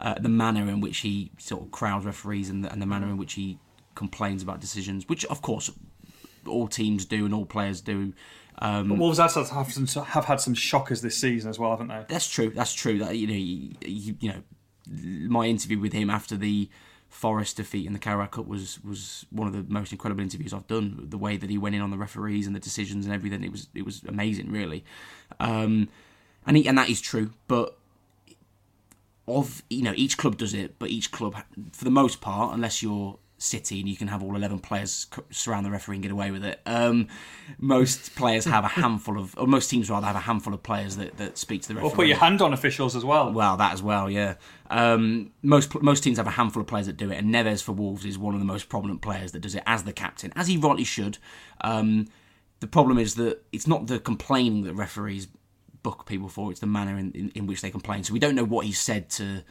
uh, the manner in which he sort of crowds referees and the, and the manner in which he complains about decisions, which of course all teams do and all players do. Um, Wolves also have some, have had some shockers this season as well, haven't they? that's true. That's true. That you know, you, you know, my interview with him after the Forest defeat in the Carabao Cup was was one of the most incredible interviews I've done. The way that he went in on the referees and the decisions and everything, it was it was amazing, really. Um, and he, and that is true, but of you know each club does it, but each club, for the most part, unless you're City and you can have all 11 players surround the referee and get away with it. Um, most players have a handful of, or most teams rather have a handful of players that, that speak to the referee. Or put your hand on officials as well. Well, that as well, yeah. Um, most most teams have a handful of players that do it, and Neves for Wolves is one of the most prominent players that does it as the captain, as he rightly should. Um, the problem is that it's not the complaining that referees book people for; it's the manner in, in, in which they complain. So we don't know what he said to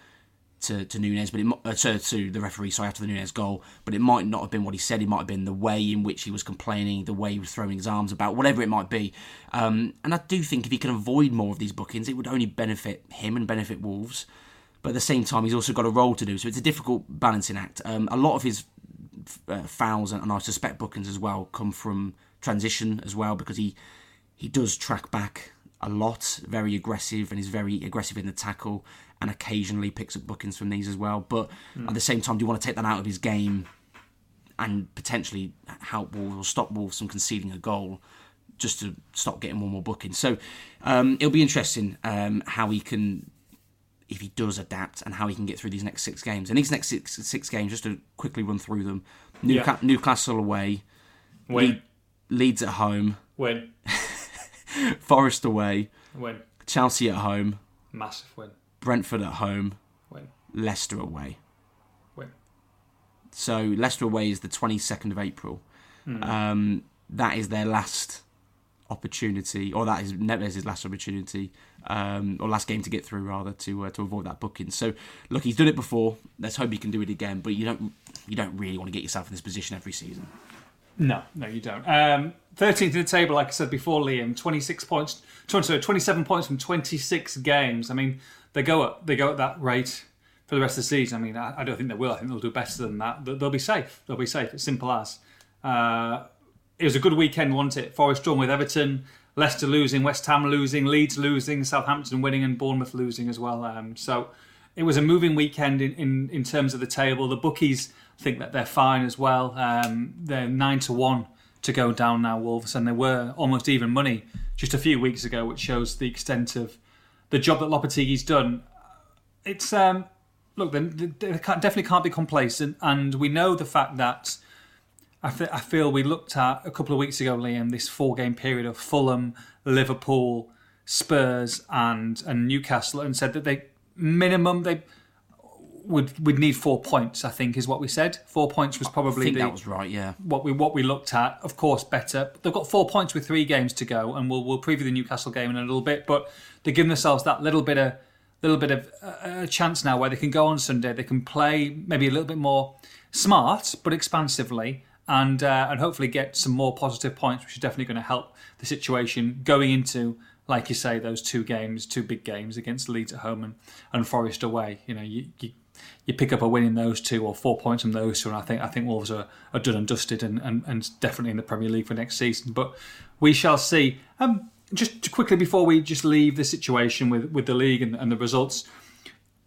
to, to Nunes, but it uh, to, to the referee. Sorry, after the Nunes goal, but it might not have been what he said. It might have been the way in which he was complaining, the way he was throwing his arms about, whatever it might be. Um, and I do think if he can avoid more of these bookings, it would only benefit him and benefit Wolves. But at the same time, he's also got a role to do, so it's a difficult balancing act. Um, a lot of his uh, fouls, and, and I suspect bookings as well, come from transition as well because he he does track back a lot, very aggressive, and he's very aggressive in the tackle and occasionally picks up bookings from these as well. But mm. at the same time, do you want to take that out of his game and potentially help Wolves or stop Wolves from conceding a goal just to stop getting one more booking? So um, it'll be interesting um, how he can. If he does adapt and how he can get through these next six games, and these next six, six games, just to quickly run through them: Newca- yeah. Newcastle away, win. Le- Leeds at home, win. Forest away, win. Chelsea at home, massive win. Brentford at home, win. Leicester away. Win. So Leicester away is the 22nd of April. Mm. Um, that is their last opportunity, or that is Neves' last opportunity, um, or last game to get through rather to uh, to avoid that booking. So look, he's done it before. Let's hope he can do it again. But you don't you don't really want to get yourself in this position every season. No, no, you don't. Um, 13th in the table, like I said before, Liam, 26 points, 20, sorry, 27 points from 26 games. I mean, they go up, they go at that rate for the rest of the season. I mean, I, I don't think they will. I think they'll do better than that. They'll be safe. They'll be safe. It's simple as. Uh, it was a good weekend, wasn't it? Forest drawn with Everton, Leicester losing, West Ham losing, Leeds losing, Southampton winning, and Bournemouth losing as well. Um, so it was a moving weekend in, in, in terms of the table. The bookies think that they're fine as well. Um, they're nine to one to go down now, Wolves, and they were almost even money just a few weeks ago, which shows the extent of the job that Lopetegui's done. It's um, look, they, they definitely can't be complacent, and we know the fact that I, th- I feel we looked at a couple of weeks ago, Liam, this four-game period of Fulham, Liverpool, Spurs, and and Newcastle, and said that they minimum they would would need four points. I think is what we said. Four points was probably the, that was right. Yeah. What we what we looked at, of course, better. They've got four points with three games to go, and we'll we'll preview the Newcastle game in a little bit. But they're giving themselves that little bit of little bit of a chance now where they can go on Sunday. They can play maybe a little bit more smart, but expansively. And, uh, and hopefully get some more positive points, which is definitely going to help the situation going into like you say, those two games, two big games against Leeds at home and, and Forest away. You know, you, you you pick up a win in those two or four points from those two, and I think I think Wolves are, are done and dusted and, and, and definitely in the Premier League for next season. But we shall see. Um, just quickly before we just leave the situation with, with the league and, and the results,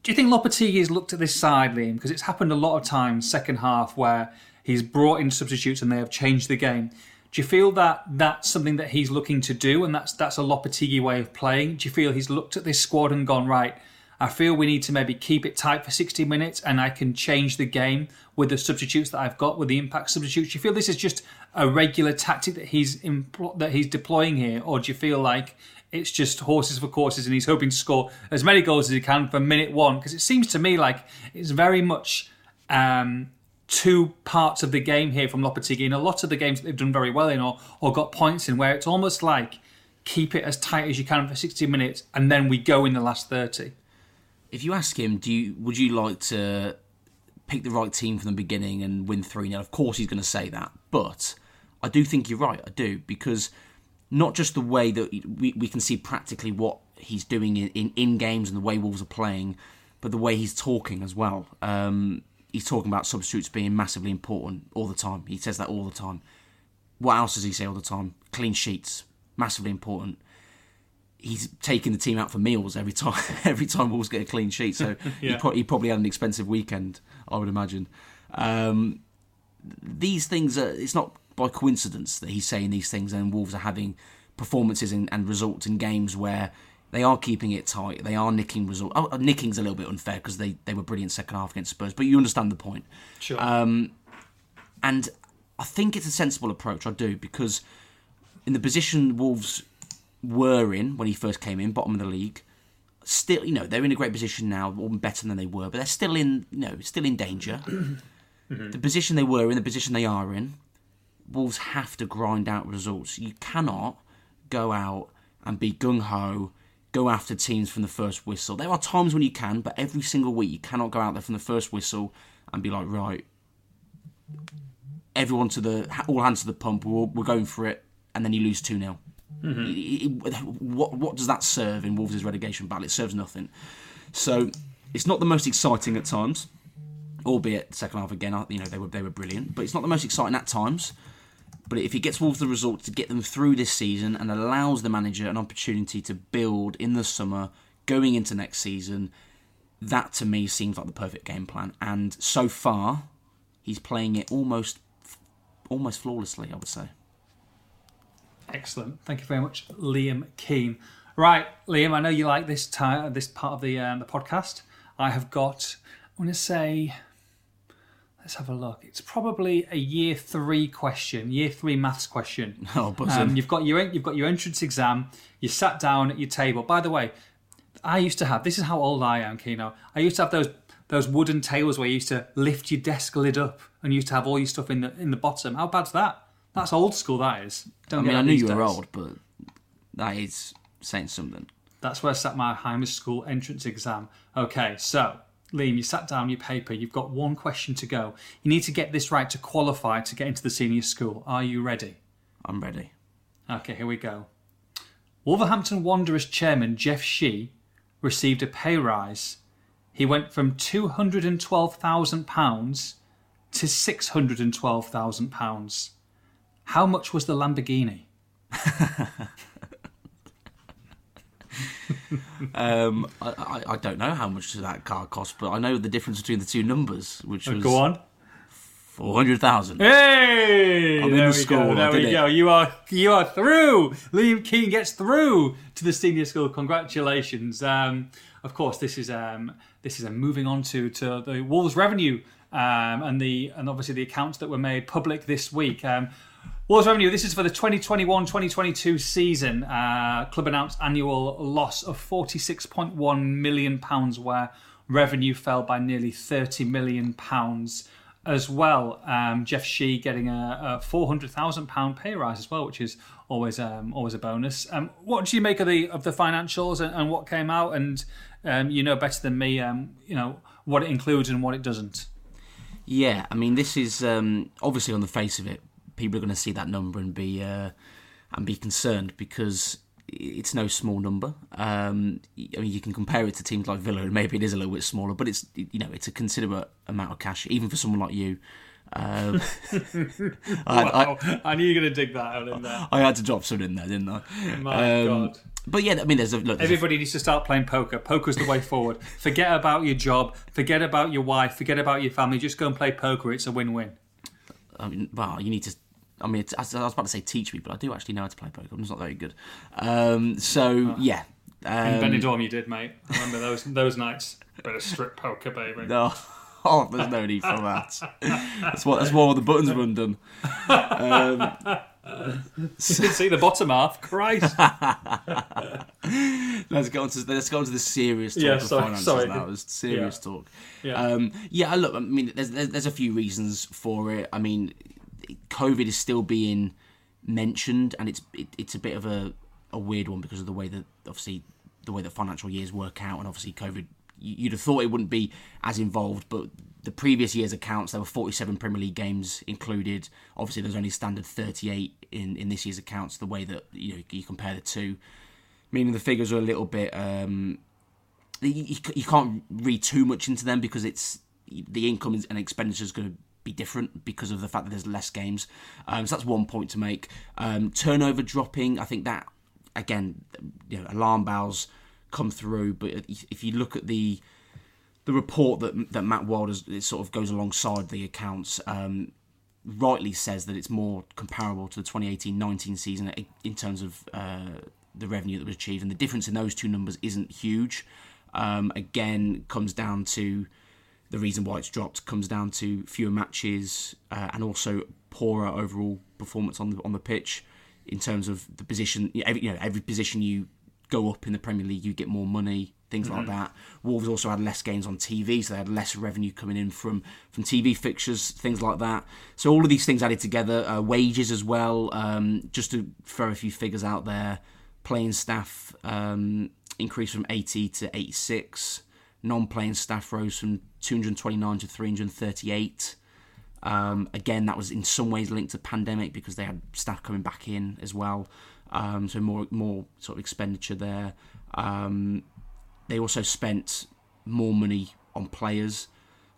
do you think Lopetegui has looked at this side, Liam? Because it's happened a lot of times, second half, where he's brought in substitutes and they have changed the game. Do you feel that that's something that he's looking to do, and that's that's a Lopetegui way of playing? Do you feel he's looked at this squad and gone right? I feel we need to maybe keep it tight for 60 minutes and I can change the game with the substitutes that I've got, with the impact substitutes. Do you feel this is just a regular tactic that he's impl- that he's deploying here, or do you feel like it's just horses for courses and he's hoping to score as many goals as he can for minute one? Because it seems to me like it's very much um, two parts of the game here from Lopetegui. In a lot of the games that they've done very well in or, or got points in, where it's almost like keep it as tight as you can for 60 minutes and then we go in the last 30 if you ask him, do you would you like to pick the right team from the beginning and win 3 0? Of course, he's going to say that. But I do think you're right. I do. Because not just the way that we, we can see practically what he's doing in, in, in games and the way Wolves are playing, but the way he's talking as well. Um, he's talking about substitutes being massively important all the time. He says that all the time. What else does he say all the time? Clean sheets, massively important he's taking the team out for meals every time. Every time Wolves get a clean sheet, so he, pro- he probably had an expensive weekend. I would imagine. Um, these things are. It's not by coincidence that he's saying these things, and Wolves are having performances and, and results in games where they are keeping it tight. They are nicking results. Oh, nicking's a little bit unfair because they, they were brilliant second half against Spurs, but you understand the point. Sure. Um, and I think it's a sensible approach. I do because in the position Wolves were in when he first came in, bottom of the league, still you know they're in a great position now, better than they were, but they're still in you know still in danger. Mm-hmm. The position they were in, the position they are in, Wolves have to grind out results. You cannot go out and be gung ho, go after teams from the first whistle. There are times when you can, but every single week you cannot go out there from the first whistle and be like, right, everyone to the all hands to the pump. We're, we're going for it, and then you lose two 0 Mm-hmm. What what does that serve in Wolves' relegation battle? It serves nothing. So it's not the most exciting at times, albeit second half again. You know they were they were brilliant, but it's not the most exciting at times. But if he gets Wolves the result to get them through this season and allows the manager an opportunity to build in the summer, going into next season, that to me seems like the perfect game plan. And so far, he's playing it almost almost flawlessly. I would say. Excellent. Thank you very much, Liam Keen. Right, Liam, I know you like this ti this part of the um, the podcast. I have got. I want to say. Let's have a look. It's probably a year three question, year three maths question. Oh, buzzing. Um, you've got your you've got your entrance exam. You sat down at your table. By the way, I used to have. This is how old I am, Kino. I used to have those those wooden tables where you used to lift your desk lid up and you used to have all your stuff in the in the bottom. How bad's that? That's old school. That is. Don't I mean, I knew you were old, but that is saying something. That's where I sat my high school entrance exam. Okay, so Liam, you sat down your paper. You've got one question to go. You need to get this right to qualify to get into the senior school. Are you ready? I'm ready. Okay, here we go. Wolverhampton Wanderers chairman Jeff Shi received a pay rise. He went from £212,000 to £612,000. How much was the Lamborghini? Um, I, I, I don't know how much that car cost, but I know the difference between the two numbers, which was Go on. four hundred thousand. Hey, I'm in there the we school, go. I There did we it. go. You are you are through. Liam Keen gets through to the senior school. Congratulations. Um, of course, this is um, this is a moving on to to the Wolves revenue um, and the and obviously the accounts that were made public this week. Um, Wolves revenue. This is for the 2021-2022 season. Uh, club announced annual loss of 46.1 million pounds, where revenue fell by nearly 30 million pounds as well. Um, Jeff Shi getting a, a four hundred thousand pound pay rise as well, which is always um, always a bonus. Um, what do you make of the of the financials and, and what came out? And um, you know better than me, um, you know what it includes and what it doesn't. Yeah, I mean, this is um, obviously on the face of it, people are going to see that number and be uh, and be concerned because it's no small number. Um, I mean, you can compare it to teams like Villa, and maybe it is a little bit smaller, but it's you know it's a considerable amount of cash, even for someone like you. Um, I, I, I knew you were going to dig that out in there. I had to drop something in there, didn't I? My Um, God. But yeah, I mean, there's a look. There's a, Everybody needs to start playing poker. Poker's the way forward. Forget about your job. Forget about your wife. Forget about your family. Just go and play poker. It's a win-win. I mean, well, you need to. I mean, it's, I was about to say teach me, but I do actually know how to play poker. I'm just not very good. Um, so yeah. In Um, Benidorm, you did, mate. I remember those those nights. Bit of strip poker, baby. No, oh, there's no need for that. That's what. That's what the buttons were undone. Um, You didn't see the bottom half. Christ. let's go on to let's go on to the serious talk Yeah, of sorry- finances sorry. now. It's serious talk. Yeah. Um, yeah, look, I mean, there's, there's there's a few reasons for it. I mean, COVID is still being mentioned, and it's it, it's a bit of a, a weird one because of the way that obviously the way that financial years work out, and obviously COVID. you- You'd have thought it wouldn't be as involved, but the previous year's accounts there were 47 Premier League games included. Obviously, there's only standard 38 in in this year's accounts. The way that you know you compare the two, meaning the figures are a little bit. Um, you you can't read too much into them because it's the income and expenditure is going to be different because of the fact that there's less games. Um, so that's one point to make. Um, turnover dropping, I think that again, you know, alarm bells come through. But if you look at the the report that that Matt Wild it sort of goes alongside the accounts. Um, rightly says that it's more comparable to the 2018-19 season in terms of uh, the revenue that was achieved, and the difference in those two numbers isn't huge. Um, again, comes down to the reason why it's dropped comes down to fewer matches uh, and also poorer overall performance on the on the pitch in terms of the position. Every, you know, every position you go up in the Premier League, you get more money, things mm-hmm. like that. Wolves also had less games on TV, so they had less revenue coming in from from TV fixtures, things like that. So all of these things added together, uh, wages as well. Um, just to throw a few figures out there, playing staff um, increased from 80 to 86 non-playing staff rose from 229 to 338. Um, again, that was in some ways linked to pandemic because they had staff coming back in as well. Um, so more more sort of expenditure there. Um, they also spent more money on players.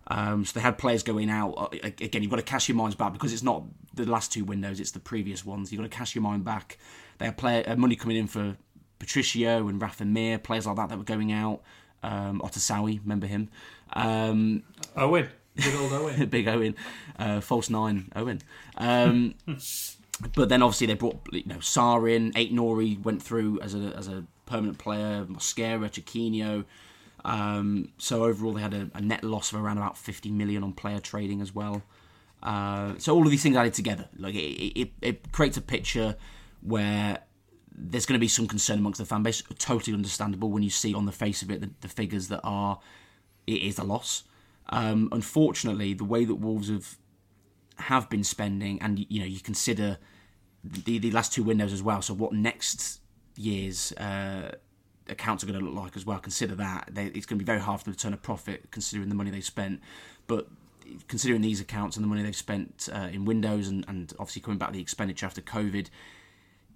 Um, so they had players going out. Uh, again, you've got to cast your minds back because it's not the last two windows; it's the previous ones. You've got to cast your mind back. They had player, uh, money coming in for Patricio and Rafa Mir, players like that that were going out um, Otasowie, remember him? Um, Owen, big old Owen, big Owen, uh, false nine Owen. Um, but then obviously they brought you know Sarr in, Aït-Nouri went through as a as a permanent player, Mosquera, Chiquinho. Um, so overall, they had a, a, net loss of around about 50 million on player trading as well. Uh, so all of these things added together, like it, it, it creates a picture where there's going to be some concern amongst the fan base. Totally understandable when you see on the face of it the, the figures that are it is a loss. Um, unfortunately, the way that Wolves have have been spending, and you know, you consider the the last two windows as well. So what next year's uh, accounts are going to look like as well? Consider that they, it's going to be very hard for them to turn a profit considering the money they spent. But considering these accounts and the money they've spent uh, in windows and, and obviously coming back the expenditure after COVID,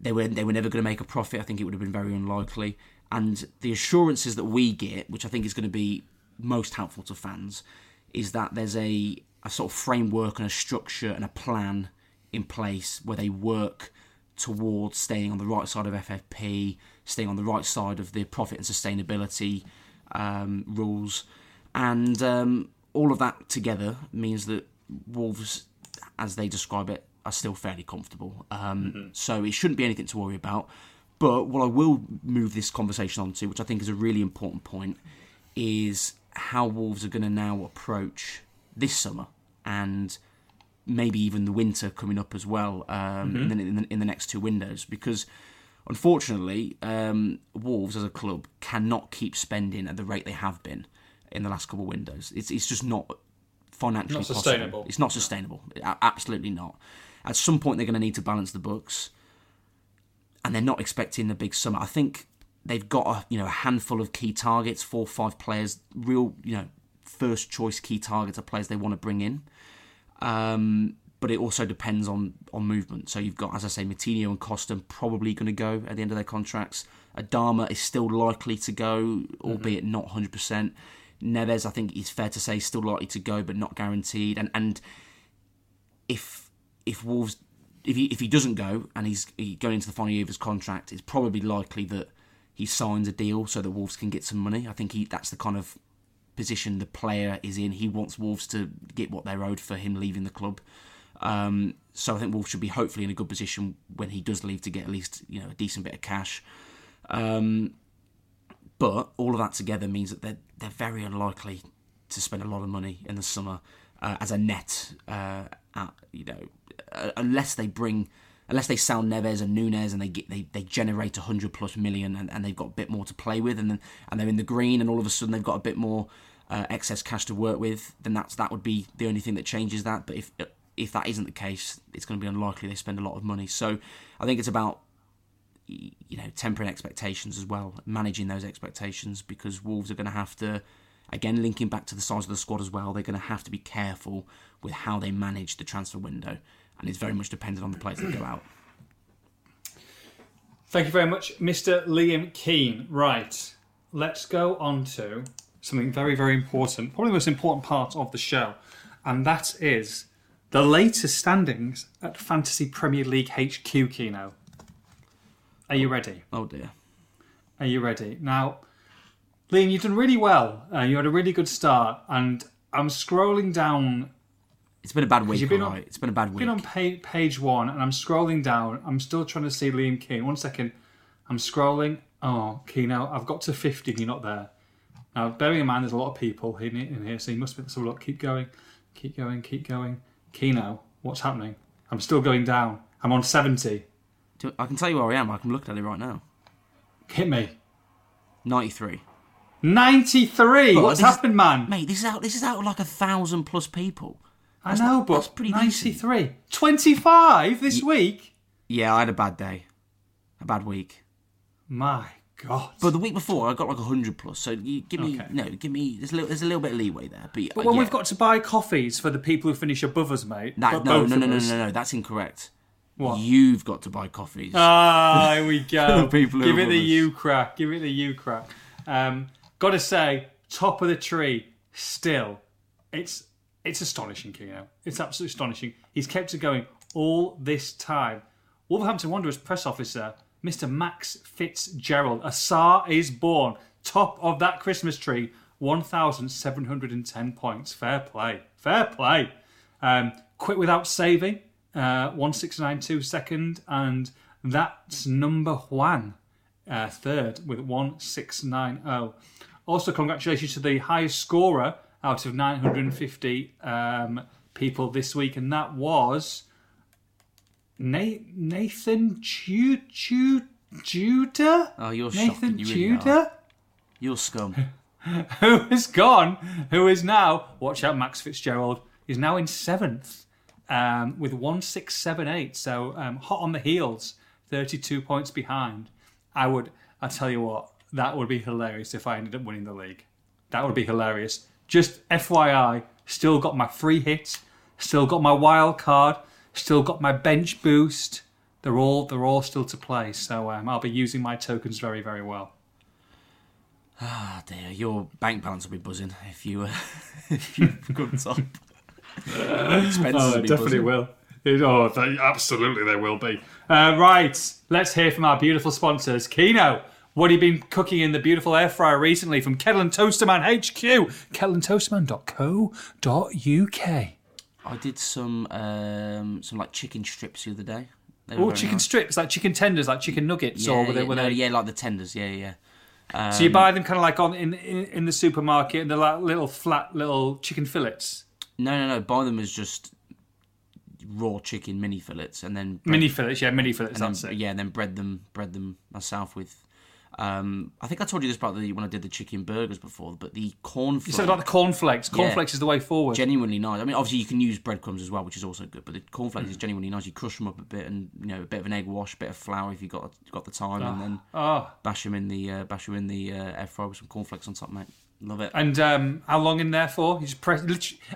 they were they were never going to make a profit. I think it would have been very unlikely. And the assurances that we get, which I think is going to be most helpful to fans, is that there's a, a sort of framework and a structure and a plan in place where they work towards staying on the right side of FFP, staying on the right side of the profit and sustainability um, rules, and um, all of that together means that Wolves, as they describe it, are still fairly comfortable. Um, mm-hmm. So it shouldn't be anything to worry about. But what I will move this conversation on to, which I think is a really important point, is how Wolves are going to now approach this summer and maybe even the winter coming up as well um, mm-hmm. in, the, in, the, in, the, next two windows. Because unfortunately, um, Wolves as a club cannot keep spending at the rate they have been in the last couple of windows. It's, it's just not financially not possible. It's not sustainable. Absolutely not. At some point, they're going to need to balance the books, and they're not expecting the big summer. I think they've got a you know a handful of key targets, four five players, real you know first choice key targets are players they want to bring in. Um, but it also depends on on movement. So you've got, as I say, Moutinho and Costa probably going to go at the end of their contracts. Adama is still likely to go, mm-hmm. albeit not 100%. Neves, I think it's fair to say, still likely to go, but not guaranteed. And and if if Wolves if he if he doesn't go and he's he going into the final year of his contract, it's probably likely that he signs a deal so that Wolves can get some money. I think he that's the kind of position the player is in. He wants Wolves to get what they're owed for him leaving the club. Um, so I think Wolves should be hopefully in a good position when he does leave to get at least you know a decent bit of cash. Um, but all of that together means that they're they're very unlikely to spend a lot of money in the summer uh, as a net. Uh, at, you know, uh, unless they bring, unless they sell Neves and Nunes and they get they, they generate hundred plus million and, and they've got a bit more to play with and then and they're in the green and all of a sudden they've got a bit more uh, excess cash to work with, then that's that would be the only thing that changes that. But if if that isn't the case, it's going to be unlikely they spend a lot of money. So I think it's about you know tempering expectations as well, managing those expectations because Wolves are going to have to again linking back to the size of the squad as well. They're going to have to be careful with how they manage the transfer window, and it's very much dependent on the players that go out. Thank you very much, Mr. Liam Keen. Right, let's go on to something very, very important, probably the most important part of the show, and that is the latest standings at Fantasy Premier League HQ, Kino. Are you ready? Oh dear. Are you ready? Now, Liam, you've done really well. Uh, you had a really good start, and I'm scrolling down. It's been a bad week, you've been on-. It's been a bad week. I've been on pa- page one, and I'm scrolling down. I'm still trying to see Liam Keen. One second. I'm scrolling. Oh, Kino, I've got to 50. and You're not there. Now, bearing in mind, there's a lot of people in, in here, so you must be. So look, keep going, keep going, keep going. Kino, what's happening? I'm still going down. I'm on 70. Do- I can tell you where I am. I can look at it right now. Hit me. 93. 93. But What's is- happened, man? Mate, this is out. This is out of like a thousand plus people. I know, but that's pretty decent. 25 this week? Yeah, I had a bad day, a bad week. My God. But the week before, I got like hundred plus. So you give me Okay. no, give me. There's a little, there's a little bit of leeway there. But, But when yeah. we've got to buy coffees for the people who finish above us, mate. that, no, no, no, no, no, no, that's incorrect. What? You've got to buy coffees. Ah, here we go. People Give it the us. U crack. Give it the U crack. Um, Got to say, top of the tree. Still, it's it's astonishing, Kino. It's absolutely astonishing. He's kept it going all this time. Wolverhampton Wanderers press officer, Mr. Max Fitzgerald. A Tsar is born. Top of that Christmas tree. 1,710 points. Fair play. Fair play. Um, quit without saving. Uh, 1692 second. And that's number one uh, third with 1690. Also, congratulations to the highest scorer out of 950 um, people this week, and that was Nathan Judah? oh, you're Nathan shocking. You really are. Judah? You're scum. who has gone, who is now, watch out, Max Fitzgerald, is now in seventh um, with 1678. So um, hot on the heels, 32 points behind. I would, I tell you what, that would be hilarious if I ended up winning the league. That would be hilarious. Just FYI, still got my free hit, still got my wild card, still got my bench boost. They're all they're all still to play, so um, I'll be using my tokens very very well. Ah dear, your bank balance will be buzzing if you uh, if you go top. Expenses Oh, will be definitely buzzing. will. It- oh, they, absolutely, they will be. Uh, right, let's hear from our beautiful sponsors. Kino, what have you been cooking in the beautiful air fryer recently from Kettle and Toasterman HQ? kettleandtoasterman.co.uk. I did some um, some like chicken strips the other day. They Oh, chicken nice. strips, like chicken tenders, like chicken nuggets, Yeah, or were they, yeah, were no, they- yeah, like the tenders. Yeah, yeah. yeah. So you buy them kind of like on in, in in the supermarket, and they're like little flat little chicken fillets, No, no, no. Buy them as just raw chicken mini fillets, and then bread- mini fillets. Yeah, mini fillets. and That's then, it. yeah, and then bread them, bread them myself with. Um, I think I told you this about the when I did the chicken burgers before, but the corn You said about the cornflakes. Cornflakes is the way forward. genuinely nice. I mean, obviously you can use breadcrumbs as well, which is also good. But the cornflakes Mm. is genuinely nice. You crush them up a bit, and you know a bit of an egg wash, a bit of flour if you got got the time, and then oh, bash them in the uh, bash them in the uh, air fryer with some cornflakes on top, mate. Love it. And um, how long in there for? You just press.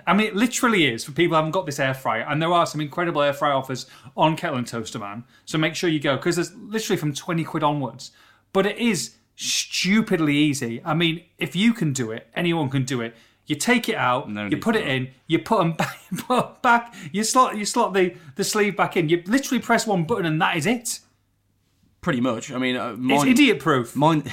I mean, it literally is for people who haven't got this air fryer, and there are some incredible air fryer offers on Kettle and Toaster Man. So make sure you go because there's literally from twenty quid onwards. But it is stupidly easy. I mean, if you can do it, anyone can do it. You take it out, No you put it in, you put them back, you put 'em back, you slot, you slot the, the sleeve back in. You literally press one button, and that is it. Pretty much. I mean, uh, It's mine, idiot proof. Mine,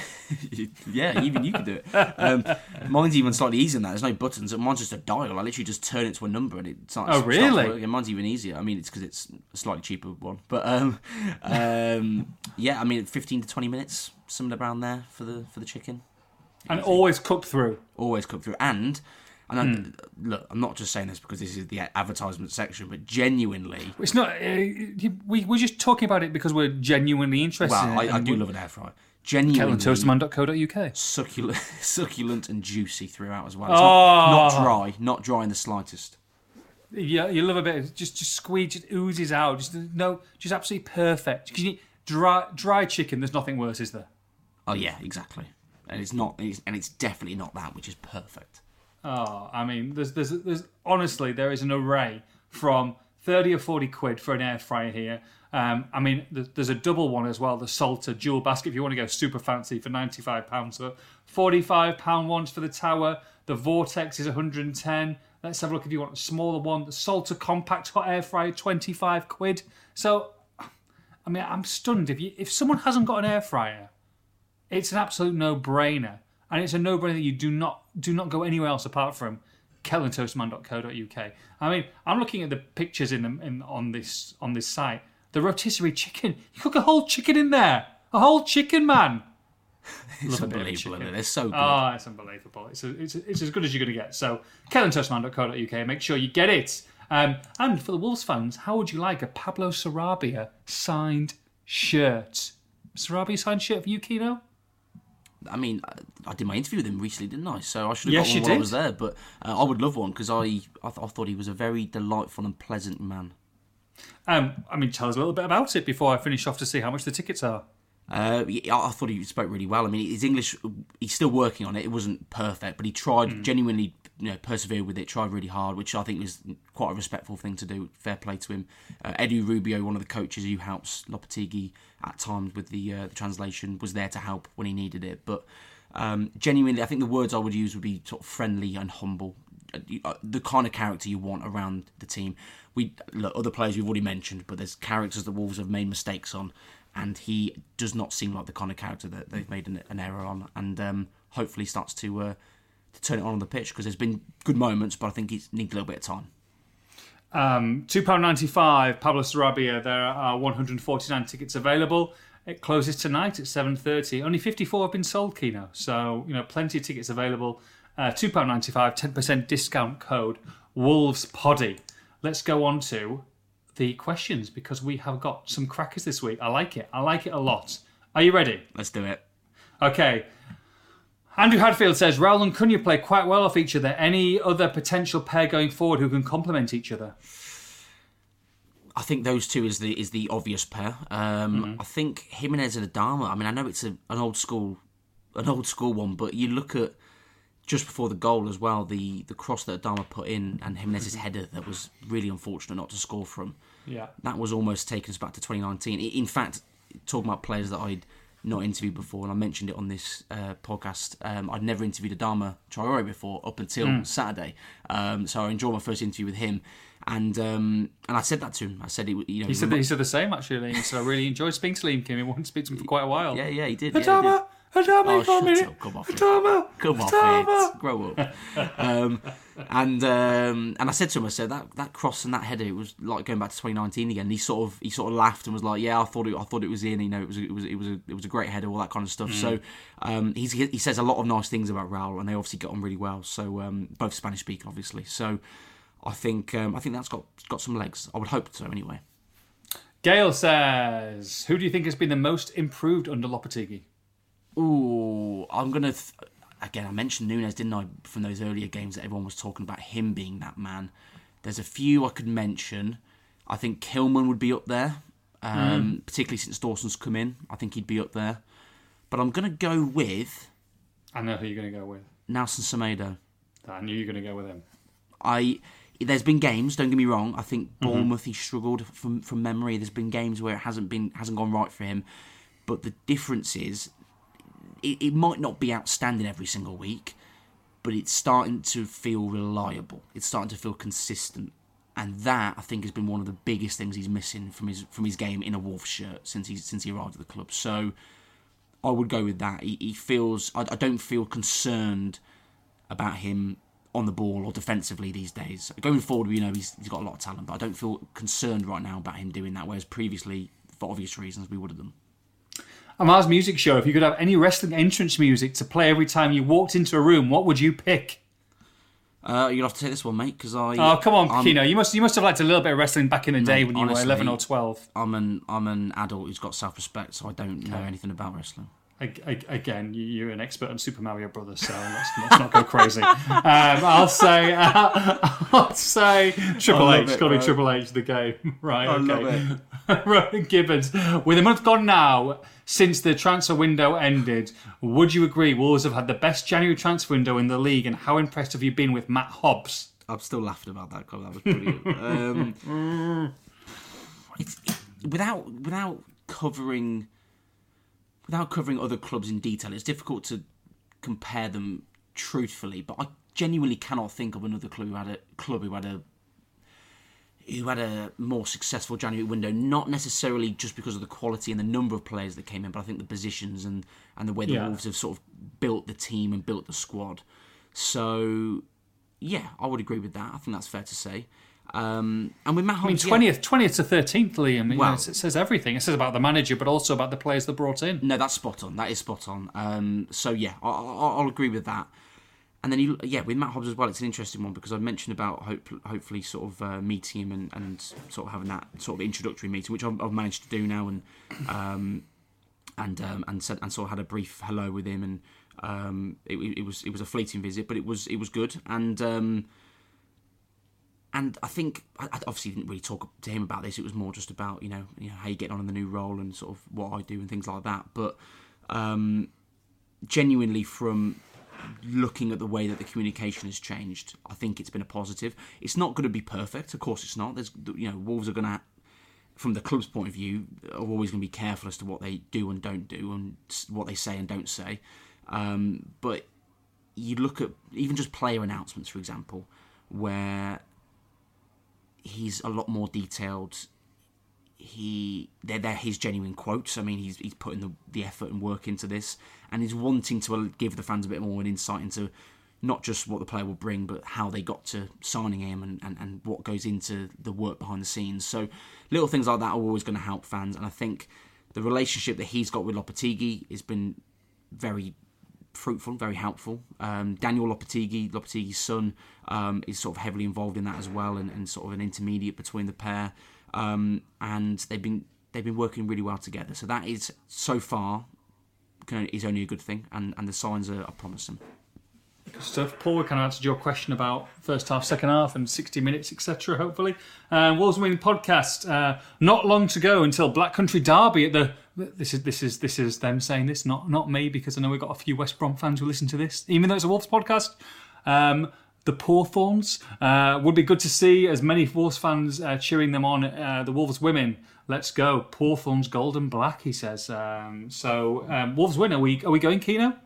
yeah, even you can do it. Um, mine's even slightly easier than that. There's no buttons. Mine's just a dial. I literally just turn it to a number and it starts. Oh, starts really? working. mine's even easier. I mean, it's because it's a slightly cheaper one. But um, um, yeah, I mean, 15 to 20 minutes, somewhere around there for the for the chicken. And always cooked through. Always cooked through. And and I, Hmm. look, I'm not just saying this because this is the advertisement section, but genuinely, It's not. Uh, we we're just talking about it because we're genuinely interested. well, I, I do love an air fryer. Genuinely, KettleandToasterman.co.uk. succulent, succulent and juicy throughout as well. Oh. Not, not dry, not dry in the slightest. Yeah, you love a bit. Of, just just squeeze, just oozes out. Just no, just absolutely perfect. Because you need dry dry chicken. There's nothing worse, is there? Oh yeah, exactly. And it's not, it's, and it's definitely not that, which is perfect. Oh, I mean, there's there's there's honestly there is an array from thirty or forty quid for an air fryer here. Um, I mean, there's, a double one as well, the Salter dual basket. If you want to go super fancy for ninety five pounds, so forty five pound ones for the tower. The Vortex is one hundred and ten. Let's have a look if you want a smaller one. The Salter compact hot air fryer, twenty five quid. So. I mean, I'm stunned. If you if someone hasn't got an air fryer, it's an absolute no-brainer, and it's a no-brainer that you do not do not go anywhere else apart from kettleandtoasterman.co.uk. I mean, I'm looking at the pictures in, the, in on this on this site. The rotisserie chicken. You cook a whole chicken in there. A whole chicken, man. It's Love a bit of unbelievable. Isn't it? They're so good. Oh, it's unbelievable. It's, it's, it's as good as you're going to get. So, kettleandtoasterman.co.uk, make sure you get it. Um, and for the Wolves fans, how would you like a Pablo Sarabia signed shirt? Sarabia signed shirt for you, Kino? I mean, I, did my interview with him recently, didn't I? So I should have Yes, got one while I was there. But uh, I would love one because I, I, th- I thought he was a very delightful and pleasant man. Um, I mean, tell us a little bit about it before I finish off to see how much the tickets are. Uh, I I thought he spoke really well. I mean, his English, he's still working on it. It wasn't perfect, but he tried genuinely, you know, persevered with it, tried really hard, which I think is quite a respectful thing to do. Fair play to him. Uh, Edu Rubio, one of the coaches who helps Lopetegui at times with the, uh, the translation, was there to help when he needed it. But um, genuinely, I think the words I would use would be sort of friendly and humble. Uh, uh, The kind of character you want around the team. We look, other players we've already mentioned, but there's characters that Wolves have made mistakes on, and he does not seem like the kind of character that they've made an, an error on, and um, hopefully starts to uh, to turn it on on the pitch because there's been good moments, but I think he needs a little bit of time. Um, £2.95, Pablo Sarabia. There are 149 tickets available. It closes tonight at 7.30. Only 54 have been sold, Kino. So, you know, plenty of tickets available. Uh, £2.95, 10% discount code, Wolves Poddy. Let's go on to the questions because we have got some crackers this week. I like it. I like it a lot. Are you ready? Let's do it. Okay. Andrew Hadfield says Raul and Cunha play quite well off each other. Any other potential pair going forward who can complement each other? I think those two is the is the obvious pair. Um, I think Jimenez and Adama. I mean, I know it's a, an old school, an old school one, but you look at just before the goal as well, the the cross that Adama put in and Jimenez's header that was really unfortunate not to score from. Yeah. That was almost taken us back to 2019. In fact, talking about players that I'd not interviewed before, and I mentioned it on this uh, podcast, um, I'd never interviewed Adama Traore before up until Saturday. Um, so I enjoyed my first interview with him, and um, and I said that to him. I said, it, you know, He said, he said the same actually. He said, I really enjoyed speaking to Liam Keen. He wanted to speak to him for quite a while. yeah, yeah, he did. yeah, he did. Adama, Adama, Oh, for shut up. Come off it. Adama, Come off Adama. it. Grow up. um, and um, and I said to him, I said that that cross and that header, it was like going back to 2019 again. And he sort of he sort of laughed and was like, "Yeah, I thought it, I thought it was in. You know, it was it was it was a, it was a great header, all that kind of stuff." So um, he's he says a lot of nice things about Raul, and they obviously get on really well. So um, both Spanish speaking, obviously. So I think um, I think that's got got some legs. I would hope so, anyway. Gail says, Who do you think has been the most improved under Lopetegui? Ooh, I'm gonna. Th- again, I mentioned Nunes, didn't I, from those earlier games that everyone was talking about him being that man. There's a few I could mention. I think Kilman would be up there, um, particularly since Dawson's come in. I think he'd be up there. But I'm gonna go with I know who you're going to go with. Nelson Semedo. I knew you were going to go with him. I there's been games. Don't get me wrong. I think Bournemouth he struggled from from memory. There's been games where it hasn't been hasn't gone right for him, but the difference is it, it might not be outstanding every single week, but it's starting to feel reliable. It's starting to feel consistent, and that I think has been one of the biggest things he's missing from his from his game in a Wolf shirt since he since he arrived at the club. So I would go with that. He, he feels I, I don't feel concerned about him on the ball or defensively these days. Going forward, you know, he's, he's got a lot of talent, but I don't feel concerned right now about him doing that, whereas previously, for obvious reasons, we would have done. Amar's music show, if you could have any wrestling entrance music to play every time you walked into a room, what would you pick? Uh, you'll have to take this one, mate, because I. Oh, come on, I'm, Kino. You must you must have liked a little bit of wrestling back in the day Mate, when you honestly- were 11 or 12. I'm an I'm an adult who's got self respect, so I don't know anything about wrestling. Ag- ag- Again, you- you're an expert on Super Mario Brothers, so let's, let's not go crazy. Um, I'll say, uh, I'll say Triple I H. it, Got to be. Triple H the game, right? I okay. Rowan Gibbons. With a month gone now since the transfer window ended, would you agree Wolves have had the best January transfer window in the league? And how impressed have you been with Matt Hobbs? I'm still laughing about that. 'cause That was brilliant. um, it's, it, without without covering without covering other clubs in detail, it's difficult to compare them truthfully. But I genuinely cannot think of another club who had a club who had a who had a more successful January window, not necessarily just because of the quality and the number of players that came in, but I think the positions and, and the way the Yeah. Wolves have sort of built the team and built the squad. So, yeah, I would agree with that. I think that's fair to say. Um, and with Matt I mean, Holmes, yeah. twentieth, twentieth to thirteenth, Liam. you know, Well- it says everything. It says about the manager, but also about the players that brought in. No, that's spot on. That is spot on. Um, so yeah, I, I, I'll agree with that. And then you, yeah, with Matt Hobbs as well, it's an interesting one because I mentioned about hope, hopefully sort of uh, meeting him and, and sort of having that sort of introductory meeting, which I've, I've managed to do now, and um, and um, and said and sort of had a brief hello with him, and um, it, it was it was a fleeting visit, but it was it was good, and um, and I think I obviously didn't really talk to him about this. It was more just about you know you know how you get on in the new role and sort of what I do and things like that. But um, genuinely, from looking at the way that the communication has changed, I think it's been a positive. It's not going to be perfect, of course, it's not. There's you know Wolves are going to. From the club's point of view, are always going to be careful as to what they do and don't do, and what they say and don't say. Um, but you look at even just player announcements, for example, where he's a lot more detailed. He they're, they're his genuine quotes. I mean, he's he's putting the, the effort and work into this, and he's wanting to uh, give the fans a bit more an insight into not just what the player will bring, but how they got to signing him and, and, and what goes into the work behind the scenes. So little things like that are always going to help fans, and I think the relationship that he's got with Lopetegui has been very fruitful, very helpful. Um, Daniel Lopetegui, Lopetegui's son, um, is sort of heavily involved in that as well, and, and sort of an intermediate between the pair. Um, and they've been they've been working really well together. So that is so far can, is only a good thing, and, and the signs are, are promising. Stuff. Paul, we kind of answered your question about first half, second half, and 60 minutes, etc. Hopefully, um, Wolves Winning podcast. Uh, not long to go until Black Country Derby at the. This is this is this is them saying this, not not me, because I know we've got a few West Brom fans who listen to this, even though it's a Wolves podcast. Um, the Porthorns uh, would be good to see as many Wolves fans uh, cheering them on. Uh, the Wolves women, let's go! Porthorns, gold and black. He says. Um, so um, Wolves win. Are we are we going Kino?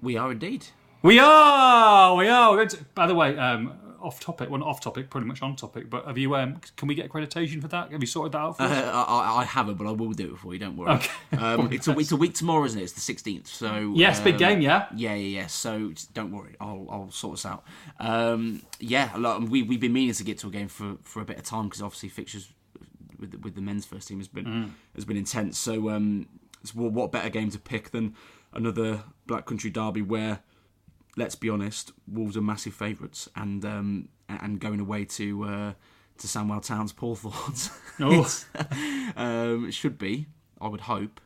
We are indeed. We are, we are. We're going to, by the way, um, off topic. Well, not off topic, pretty much on topic. But have you? Um, can we get accreditation for that? Have you sorted that out for Uh, us? I, I- I haven't, but I will do it for you. Don't worry. Okay. Um, it's a it's a week tomorrow, isn't it? It's the sixteenth. So Yes, big um, game, yeah. Yeah, yeah, yeah. So don't worry, I'll I'll sort us out. Um, yeah, look, we we've been meaning to get to a game for, for a bit of time because obviously fixtures with the, with the men's first team has been Mm. has been intense. So um, what better game to pick than another Black Country derby where, let's be honest, Wolves are massive favourites and um, and going away to uh, to Samwell Town's Paul Thorns. Oh. um, it should be, I would hope,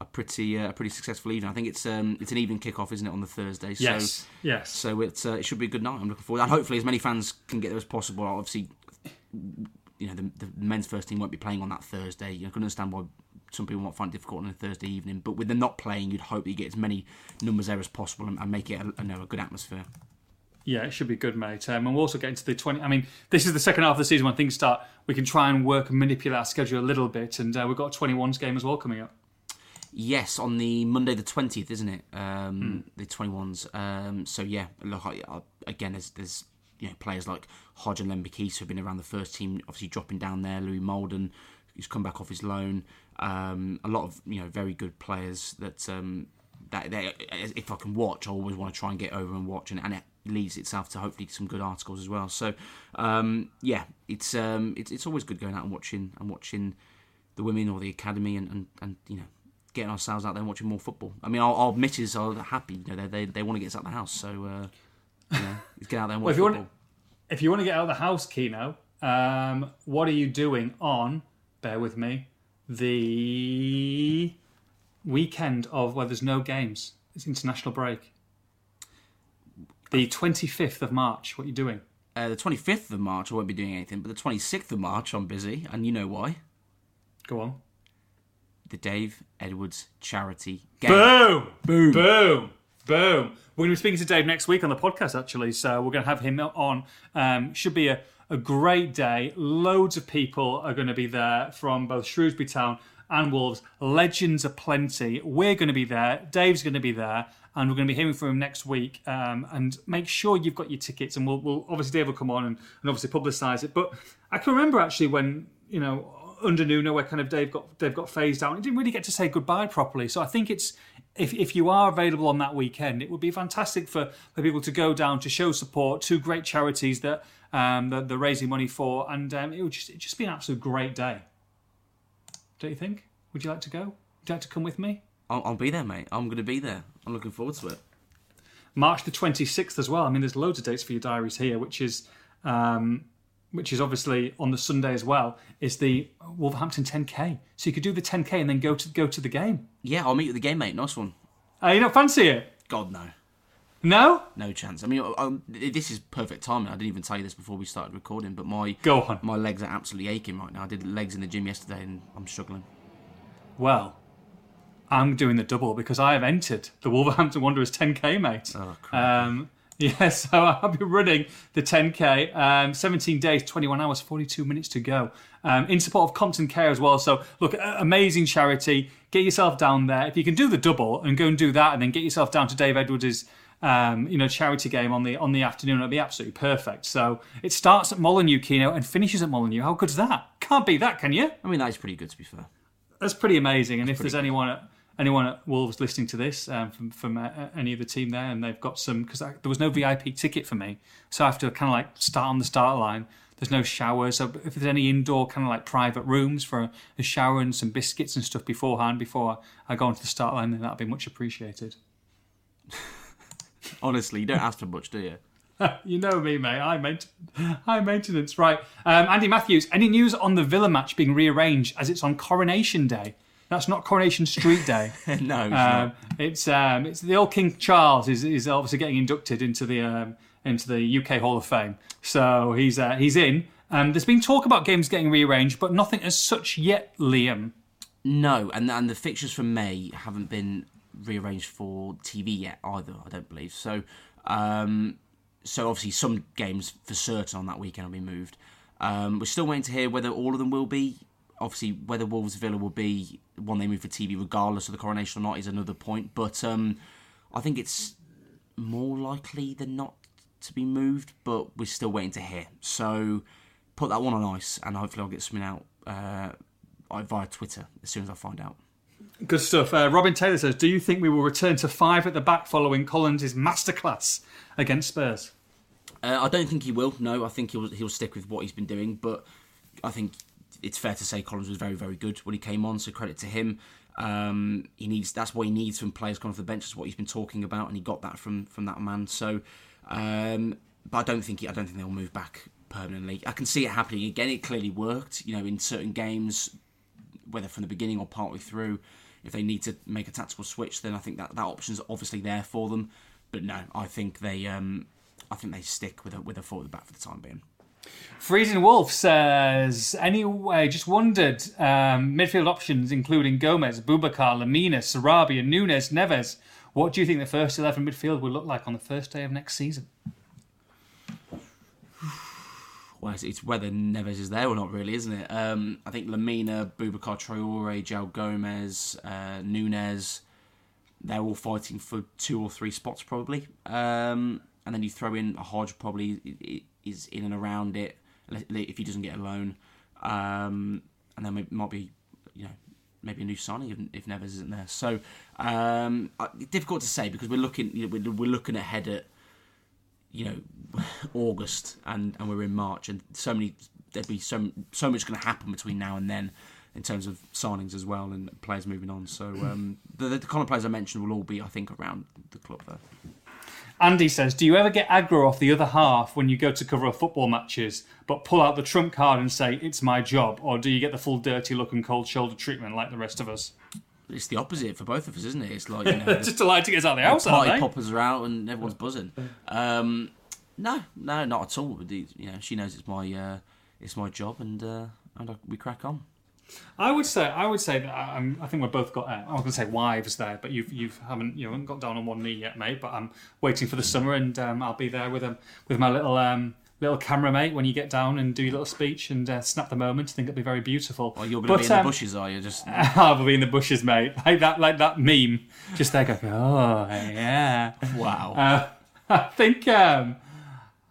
a pretty uh, a pretty successful evening. I think it's um, it's an evening kickoff, isn't it, on the Thursday? So, Yes, yes. So it's uh, it should be a good night. I'm looking forward, and hopefully as many fans can get there as possible. Obviously, you know the, the men's first team won't be playing on that Thursday. You can understand why some people might find it difficult on a Thursday evening, but with them not playing, you'd hope that you get as many numbers there as possible and, and make it a, know, a good atmosphere. Yeah, it should be good, mate. Um, and we'll also get into the 20. I mean, this is the second half of the season when things start. We can try and work and manipulate our schedule a little bit. And uh, we've got a 21s game as well coming up. Yes, on the Monday the twentieth, isn't it? Um, The twenty ones. Um, so yeah, look I, I, again. There's there's you know players like Hodge and Lembikisa who've been around the first team, obviously dropping down there. Louis Moulden, who's come back off his loan. Um, a lot of you know very good players that um, that they, if I can watch, I always want to try and get over and watch, and, and it leads itself to hopefully some good articles as well. So um, yeah, it's um, it's it's always good going out and watching and watching the women or the academy and, and, and you know getting ourselves out there and watching more football. I mean, our, our misses are happy. You know, they, they, they want to get us out of the house. So, uh, you know, get out there and Well, watch if you want- If you want to get out of the house, Kino, um, what are you doing on, bear with me, the weekend of where there's no games? It's international break. The 25th of March. What are you doing? Uh, the 25th of March, I won't be doing anything, but the 26th of March, I'm busy, and you know why. Go on. The Dave Edwards charity game. Boom! Boom! Boom! Boom! We're going to be speaking to Dave next week on the podcast, actually. So we're going to have him on. Um, should be a, a great day. Loads of people are going to be there from both Shrewsbury Town and Wolves. Legends are plenty. We're going to be there. Dave's going to be there. And we're going to be hearing from him next week. Um, and make sure you've got your tickets. And we'll, we'll obviously Dave will come on and, and obviously publicise it. But I can remember actually when you know under Nuno where kind of Dave got Dave got phased out. He didn't really get to say goodbye properly. So I think it's if, if you are available on that weekend, it would be fantastic for, for people to go down to show support to great charities that um, that they're raising money for, and um, it would just just be an absolute great day. Don't you think? Would you like to go? Would you like to come with me? I'll, I'll be there, mate. I'm going to be there. I'm looking forward to it. March the 26th as well. I mean, there's loads of dates for your diaries here, which is um, which is obviously on the Sunday as well. Is the Wolverhampton 10k. So you could do the 10k and then go to go to the game. Yeah, I'll meet you at the game, mate. Nice one. Uh, you don't fancy it? God, no. No? No chance. I mean, um, this is perfect timing. I didn't even tell you this before we started recording, but my Go on. my legs are absolutely aching right now. I did legs in the gym yesterday, and I'm struggling. Well, I'm doing the double because I have entered the Wolverhampton Wanderers 10k, mate. Oh, crap. Um, yeah, so I'll be running the 10k, um, 17 days, 21 hours, 42 minutes to go. Um, in support of Compton Care as well. So, look, amazing charity. Get yourself down there. If you can do the double and go and do that, and then get yourself down to Dave Edwards' um, you know, charity game on the on the afternoon, it'll be absolutely perfect. So it starts at Molineux Kino and finishes at Molineux. How good's that? Can't beat that, can you? I mean, that is pretty good to be fair. That's pretty amazing. And if there's anyone at anyone at Wolves listening to this um, from from uh, any of the team there, and they've got some because there was no VIP ticket for me, so I have to kind of like start on the start line. There's no showers, so if there's any indoor kind of like private rooms for a shower and some biscuits and stuff beforehand before I go onto the start line, then that'd be much appreciated. Honestly, you don't ask for much, do you? you know me, mate. High, maint- high maintenance. Right. Um, Andy Matthews, any news on the Villa match being rearranged as it's on Coronation Day? That's not Coronation Street Day. no, it's Um, it's um, it's the old King Charles is, is obviously getting inducted into the um, into the UK Hall of Fame, so he's uh, he's in. Um, there's been talk about games getting rearranged, but nothing as such yet, Liam. No, and and the fixtures from May haven't been rearranged for TV yet either. I don't believe so. Um, so obviously some games for certain on that weekend will be moved. Um, we're still waiting to hear whether all of them will be. Obviously, whether Wolves Villa will be one they move for TV, regardless of the coronation or not, is another point. But um, I think it's more likely than not to be moved. But we're still waiting to hear. So put that one on ice, and hopefully I'll get something out uh, via Twitter as soon as I find out. Good stuff. Uh, Robin Taylor says, "Do you think we will return to five at the back following Collins' masterclass against Spurs?" Uh, I don't think he will. No, I think he'll he'll stick with what he's been doing. But I think it's fair to say Collins was very very good when he came on. So credit to him. Um, he needs that's what he needs from players coming off the bench. Is what he's been talking about, and he got that from from that man. So, um, but I don't think he, I don't think they'll move back permanently. I can see it happening again. It clearly worked. You know, in certain games, whether from the beginning or partway through. If they need to make a tactical switch, then I think that that option's obviously there for them. But no, I think they um, I think they stick with a with a the back for the time being. Freezing Wolf says, anyway, just wondered um, midfield options including Gomes, Boubacar, Lemina, Sarabia, Nunes, Neves. What do you think the first 11 midfield will look like on the first day of next season? Well, it's, it's whether Neves is there or not, really, isn't it? Um, I think Lemina, Boubacar Traore, João Gomes, uh, Nunes, they're all fighting for two or three spots probably. Um, and then you throw in a Hodge probably i- i- is in and around it if he doesn't get a loan. Um, and then it might be, you know, maybe a new signing if, if Neves isn't there. So um, difficult to say because we're looking, you know, we're, we're looking ahead at you know August and and we're in March and so many there'd be so so much going to happen between now and then in terms of signings as well and players moving on. So um, the, the kind of players I mentioned will all be I think around the club though. Andy says, do you ever get aggro off the other half when you go to cover a football matches, but pull out the trump card and say, it's my job? Or do you get the full dirty look and cold shoulder treatment like the rest of us? It's the opposite for both of us, isn't it? It's like you know, Just delighted to get us out of the house, party aren't they? poppers are out and everyone's buzzing. Um, no, no, not at all. You know, she knows it's my uh, it's my job and uh, and I, we crack on. I would say, I would say that um, I think we've both got. Uh, I was going to say wives there, but you've you've haven't you haven't got down on one knee yet, mate. But I'm waiting for the summer, and um, I'll be there with um, with my little um, little camera mate when you get down and do your little speech and uh, snap the moment. I think it'll be very beautiful. Well, you're going to be in the um, bushes, are you? Just I'll be in the bushes, mate. Like that, like that meme. Just there, go. Oh yeah. wow. Uh, I think um,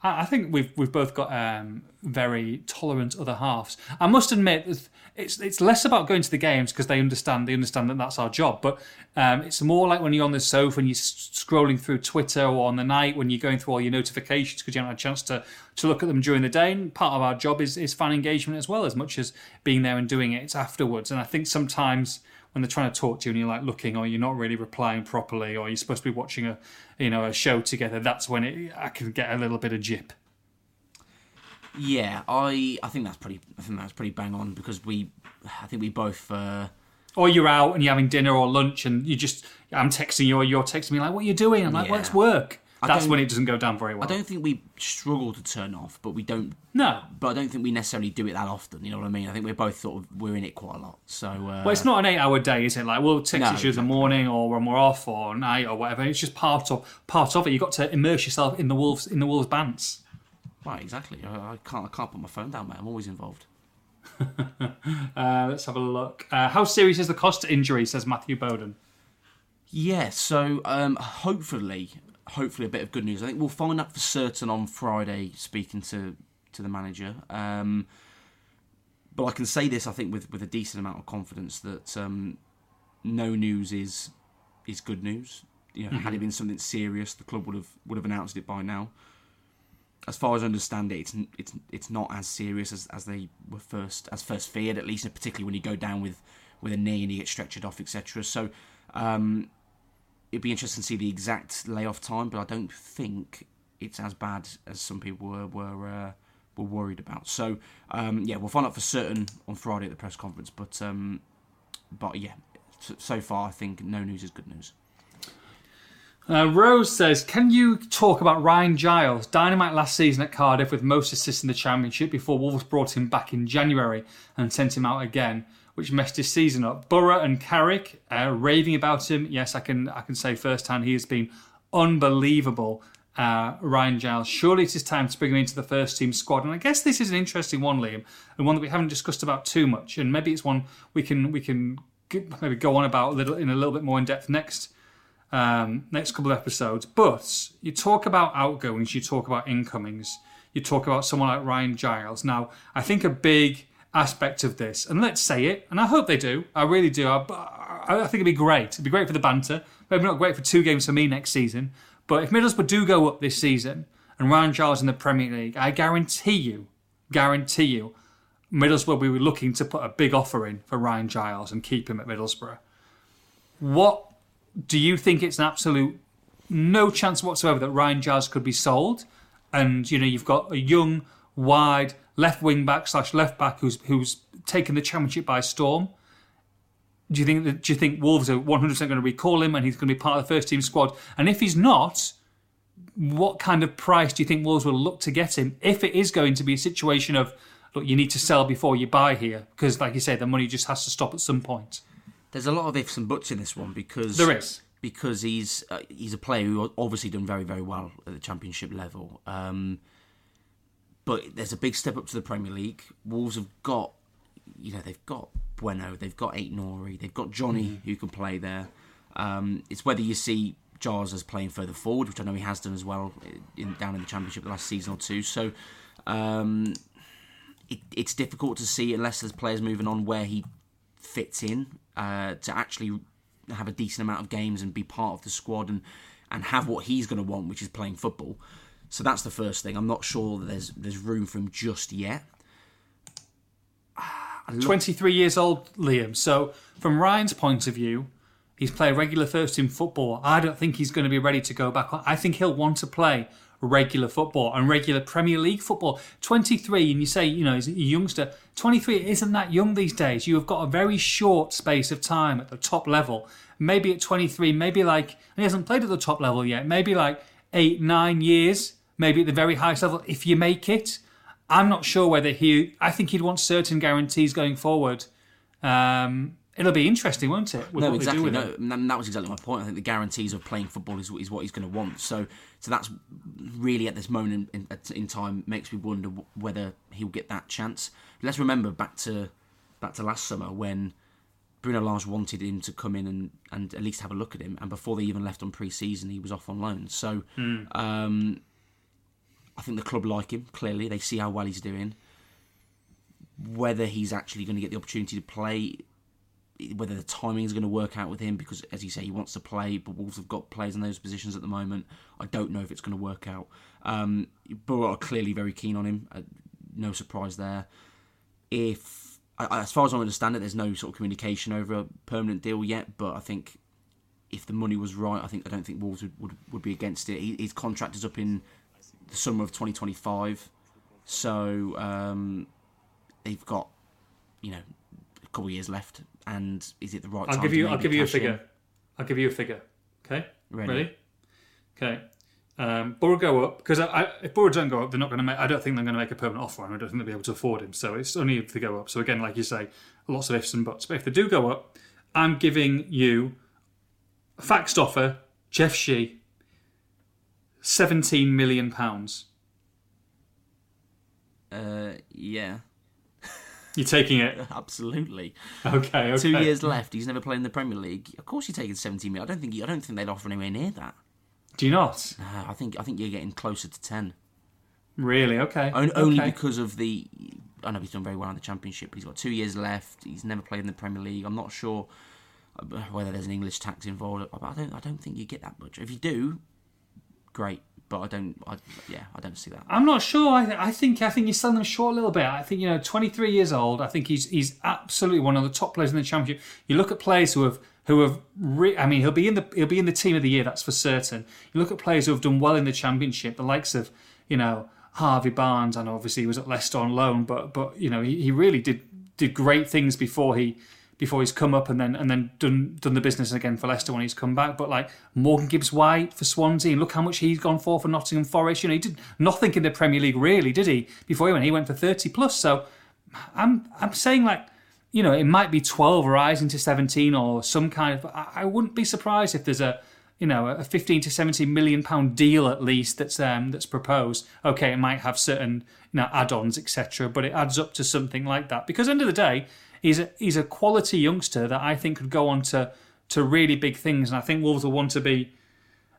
I I think we've we've both got um, very tolerant other halves. I must admit, it's- it's less about going to the games because they understand they understand that that's our job. But um, it's more like when you're on the sofa and you're scrolling through Twitter or on the night when you're going through all your notifications because you haven't had a chance to to look at them during the day. And part of our job is is fan engagement as well, as much as being there and doing it. It's afterwards, and I think sometimes when they're trying to talk to you and you're like looking or you're not really replying properly or you're supposed to be watching a you know a show together that's when it I can get a little bit of jip yeah, I I think that's pretty. I think that's pretty bang on because we, I think we both. Uh, or you're out and you're having dinner or lunch and you just I'm texting you or you're texting me like what are you doing I'm like well it's work I that's when it doesn't go down very well I don't think we struggle to turn off, but we don't. no But I don't think we necessarily do it that often. You know what I mean? I think we're both sort of we're in it quite a lot. So uh, well it's not an eight hour day is it like we'll text No, each other in the morning or when we're off or night or whatever it's just part of part of it you've got to immerse yourself in the wolves in the wolves bants right, exactly. I, I can't I can't put my phone down, mate. I'm always involved. uh, let's have a look uh, how serious is the Costa injury says Matthew Bowden Yeah, so um, hopefully, hopefully a bit of good news. I think we'll find out for certain on Friday. Speaking to to the manager, um, but I can say this, I think, with with a decent amount of confidence that um, no news is is good news. You know, had it been something serious, the club would have would have announced it by now. As far as I understand it, it's it's it's not as serious as, as they were first as first feared. At least, particularly when you go down with with a knee and you get stretchered off, etc. So. Um, it'd be interesting to see the exact layoff time, but I don't think it's as bad as some people were were uh, were worried about. So um, yeah, we'll find out for certain on Friday at the press conference. But um, but yeah, so, so far I think no news is good news. Uh, Rose says, "Can you talk about Ryan Giles? Dynamite last season at Cardiff with most assists in the Championship before Wolves brought him back in January and sent him out again, which messed his season up. Borough and Carrick uh, raving about him. Yes, I can I can say firsthand he has been unbelievable. Uh, Ryan Giles. Surely it is time to bring him into the first team squad. And I guess this is an interesting one, Liam, and one that we haven't discussed about too much. And maybe it's one we can we can maybe go on about a little in a little bit more in depth next um, next couple of episodes. But you talk about outgoings, you talk about incomings, you talk about someone like Ryan Giles. Now, I think a big aspect of this, and let's say it, and I hope they do, I really do. I, I think it'd be great. It'd be great for the banter. Maybe not great for two games for me next season. But if Middlesbrough do go up this season and Ryan Giles in the Premier League, I guarantee you, guarantee you, Middlesbrough will be looking to put a big offer in for Ryan Giles and keep him at Middlesbrough. What do you think it's an absolute no chance whatsoever that Ryan Giles could be sold? And you know you've got a young, wide left wing back slash left back who's who's taken the championship by storm. Do you think that? Do you think Wolves are one hundred percent going to recall him and he's going to be part of the first team squad? And if he's not, what kind of price do you think Wolves will look to get him? If it is going to be a situation of look, you need to sell before you buy here because, like you say, the money just has to stop at some point. There's a lot of ifs and buts in this one because There is. because he's uh, he's a player who obviously done very very well at the championship level. Um, but there's a big step up to the Premier League. Wolves have got, you know, they've got Bueno, they've got Aït-Nouri, they've got Jonny who can play there. Um, it's whether you see Giles as playing further forward, which I know he has done as well in, down in the Championship the last season or two. So um, it, it's difficult to see unless there's players moving on where he fits in uh, to actually have a decent amount of games and be part of the squad and and have what he's going to want, which is playing football. So that's the first thing. I'm not sure that there's there's room for him just yet. 23 years old, Liam. So, from Ryan's point of view, he's played regular first team football. I don't think he's going to be ready to go back. I think he'll want to play regular football and regular Premier League football. 23, and you say, you know, he's a youngster. 23 isn't that young these days. You have got a very short space of time at the top level. Maybe at 23, maybe like, and he hasn't played at the top level yet, maybe like eight, nine years, maybe at the very highest level, if you make it. I'm not sure whether he. I think he'd want certain guarantees going forward. Um, it'll be interesting, won't it? No, exactly. They do with No, it. and that- was exactly my point. I think the guarantees of playing football is, is what he's going to want. So, so that's really at this moment in, in, in time makes me wonder whether he'll get that chance. Let's remember back to back to last summer when Bruno Lage wanted him to come in and, and at least have a look at him, and before they even left on pre-season, he was off on loan. So, um, I think the club like him. Clearly, they see how well he's doing. Whether he's actually going to get the opportunity to play whether the timing is going to work out with him because, as you say, he wants to play, but Wolves have got players in those positions at the moment. I don't know if it's going to work out. Um, are clearly very keen on him. Uh, no surprise there. If, I- as far as I understand it, there's no sort of communication over a permanent deal yet. But I think if the money was right, I think I don't think Wolves would, would, would be against it. He, his contract is up in the summer of 2025, so um, they've got you know a couple of years left. And is it the right I'll time? give you. I'll give you a cash in? figure. I'll give you a figure. Okay. Ready. Okay. Um, Borough go up because if Borough don't go up, they're not going to make. I don't think they're going to make a permanent offer. on him. I don't think they'll be able to afford him. So it's only if they go up. So again, like you say, lots of ifs and buts. But if they do go up, I'm giving you a faxed offer, Jeff Shi, seventeen million pounds. Uh, yeah, You're taking it. absolutely. Okay. Okay. Two years left. He's never played in the Premier League. Of course, you're taking 17 million. I don't think. I don't think they'd offer anywhere near that. Do you not? Uh, I think. I think you're getting closer to 10. Really? Okay. On- Only okay. because of the. I know he's done very well in the Championship. He's got two years left. He's never played in the Premier League. I'm not sure uh, whether there's an English tax involved. But I don't. I don't think you get that much. If you do, great. But I don't. I, yeah, I don't see that. I'm not sure. I, th- I think I think he's selling them short a little bit. I think you know, 23 years old. I think he's he's absolutely one of the top players in the championship. You look at players who have who have. Re- I mean, he'll be in the he'll be in the team of the year. That's for certain. You look at players who have done well in the championship. The likes of you know Harvey Barnes. and obviously he was at Leicester on loan, but but you know he, he really did did great things before he before he's come up and then and then done done the business again for Leicester when he's come back. But like Morgan Gibbs White for Swansea, and look how much he's gone for for Nottingham Forest. You know, he did nothing in the Premier League really, did he? Before he went, he went for thirty plus. So I'm I'm saying like. You know, it might be 12 rising to 17 or some kind of. I, wouldn't be surprised if there's a, you know, a 15 to 17 million pound deal at least that's um that's proposed. Okay, it might have certain you know add-ons etc. But it adds up to something like that because end of the day, he's a he's a quality youngster that I think could go on to to really big things, and I think Wolves will want to be,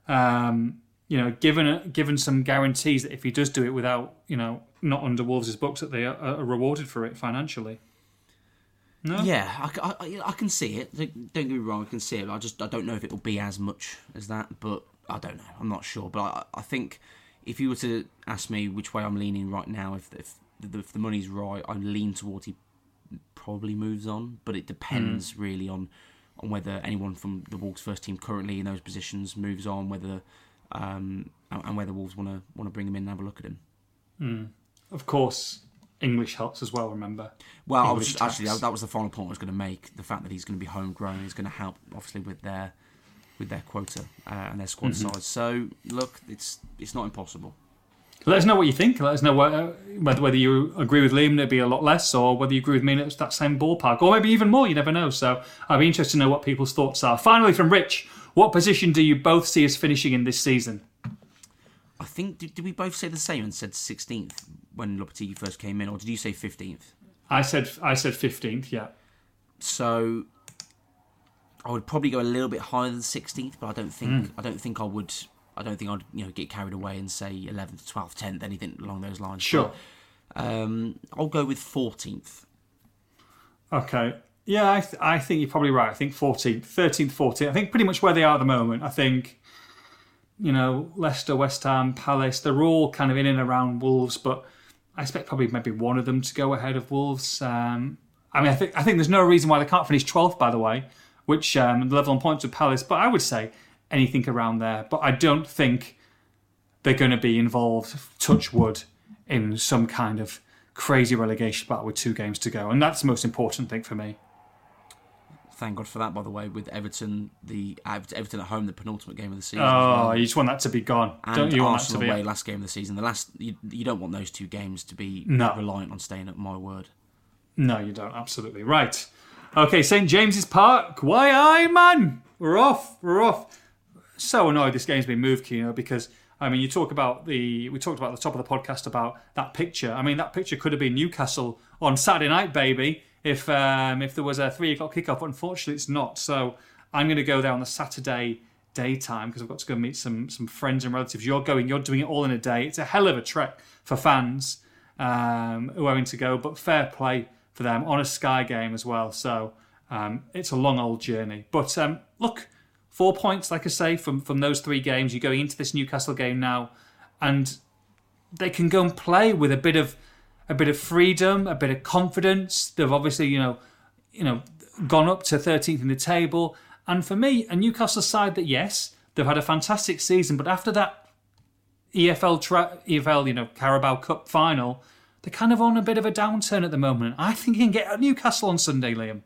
um, you know, given given some guarantees that if he does do it without you know not under Wolves' books that they are, are rewarded for it financially. No. Yeah, I, I- I can see it. Don't get me wrong, I can see it. I just I don't know if it will be as much as that, but I don't know. I'm not sure, but I, I think if you were to ask me which way I'm leaning right now, if if the, if the money's right, I lean towards he probably moves on, but it depends really on on whether anyone from the Wolves first team currently in those positions moves on, whether um, and whether Wolves want to want to bring him in and have a look at him. Of course, English helps as well. Remember. Well, I was tax. actually that, that was the final point I was going to make. The fact that he's going to be homegrown is going to help, obviously, with their with their quota uh, and their squad Mm-hmm. size. So, look, it's it's not impossible. Let us know what you think. Let us know whether whether you agree with Liam and it'd be a lot less, or whether you agree with me and it's that same ballpark, or maybe even more. You never know. So I'd be interested to know what people's thoughts are. Finally, from Rich, what position do you both see us finishing in this season? I think did, did we both say the same and said 16th when Lopetegui first came in, or did you say 15th? I said I said fifteenth. Yeah. So, I would probably go a little bit higher than 16th, but I don't think Hmm. I don't think I would. I don't think I'd you know get carried away and say 11th, 12th, 10th, anything along those lines. Sure. But, um, I'll go with 14th. Okay. Yeah, I, th- I think you're probably right. I think 14th, 13th, 14th. I think pretty much where they are at the moment. I think, you know, Leicester, West Ham, Palace, they're all kind of in and around Wolves, but I expect probably maybe one of them to go ahead of Wolves. Um, I mean, I think I think there's no reason why they can't finish 12th, by the way, which um, level on points with Palace. But I would say anything around there. But I don't think they're going to be involved, touch wood, in some kind of crazy relegation battle with two games to go. And that's the most important thing for me. Thank God for that, by the way, with Everton, the uh, Everton at home, the penultimate game of the season. Oh, well. you just want that to be gone, and don't you? Want that Arsenal be away last game of the season. The last you, you don't want those two games to be No. reliant on staying at my word. No, you don't. Absolutely right. Okay, St James's Park. Why, aye, man. We're off. We're off. So annoyed this game's been moved, Kino, because I mean, you talk about the we talked about the top of the podcast about that picture. I mean, that picture could have been Newcastle on Saturday night, baby. If um, if there was a three o'clock kickoff, unfortunately, it's not. So I'm going to go there on the Saturday daytime because I've got to go meet some some friends and relatives. You're going. You're doing it all in a day. It's a hell of a trek for fans um, who are having to go, but fair play for them on a Sky game as well. So um, it's a long old journey. But um, look, four points, like I say, from from those three games. You're going into this Newcastle game now, and they can go and play with a bit of a bit of freedom, a bit of confidence. They've obviously, you know, you know, gone up to 13th in the table. And for me, a Newcastle side that yes, they've had a fantastic season, but after that EFL tra- EFL, you know, Carabao Cup final, they're kind of on a bit of a downturn at the moment. I think you can get Newcastle on Sunday, Liam.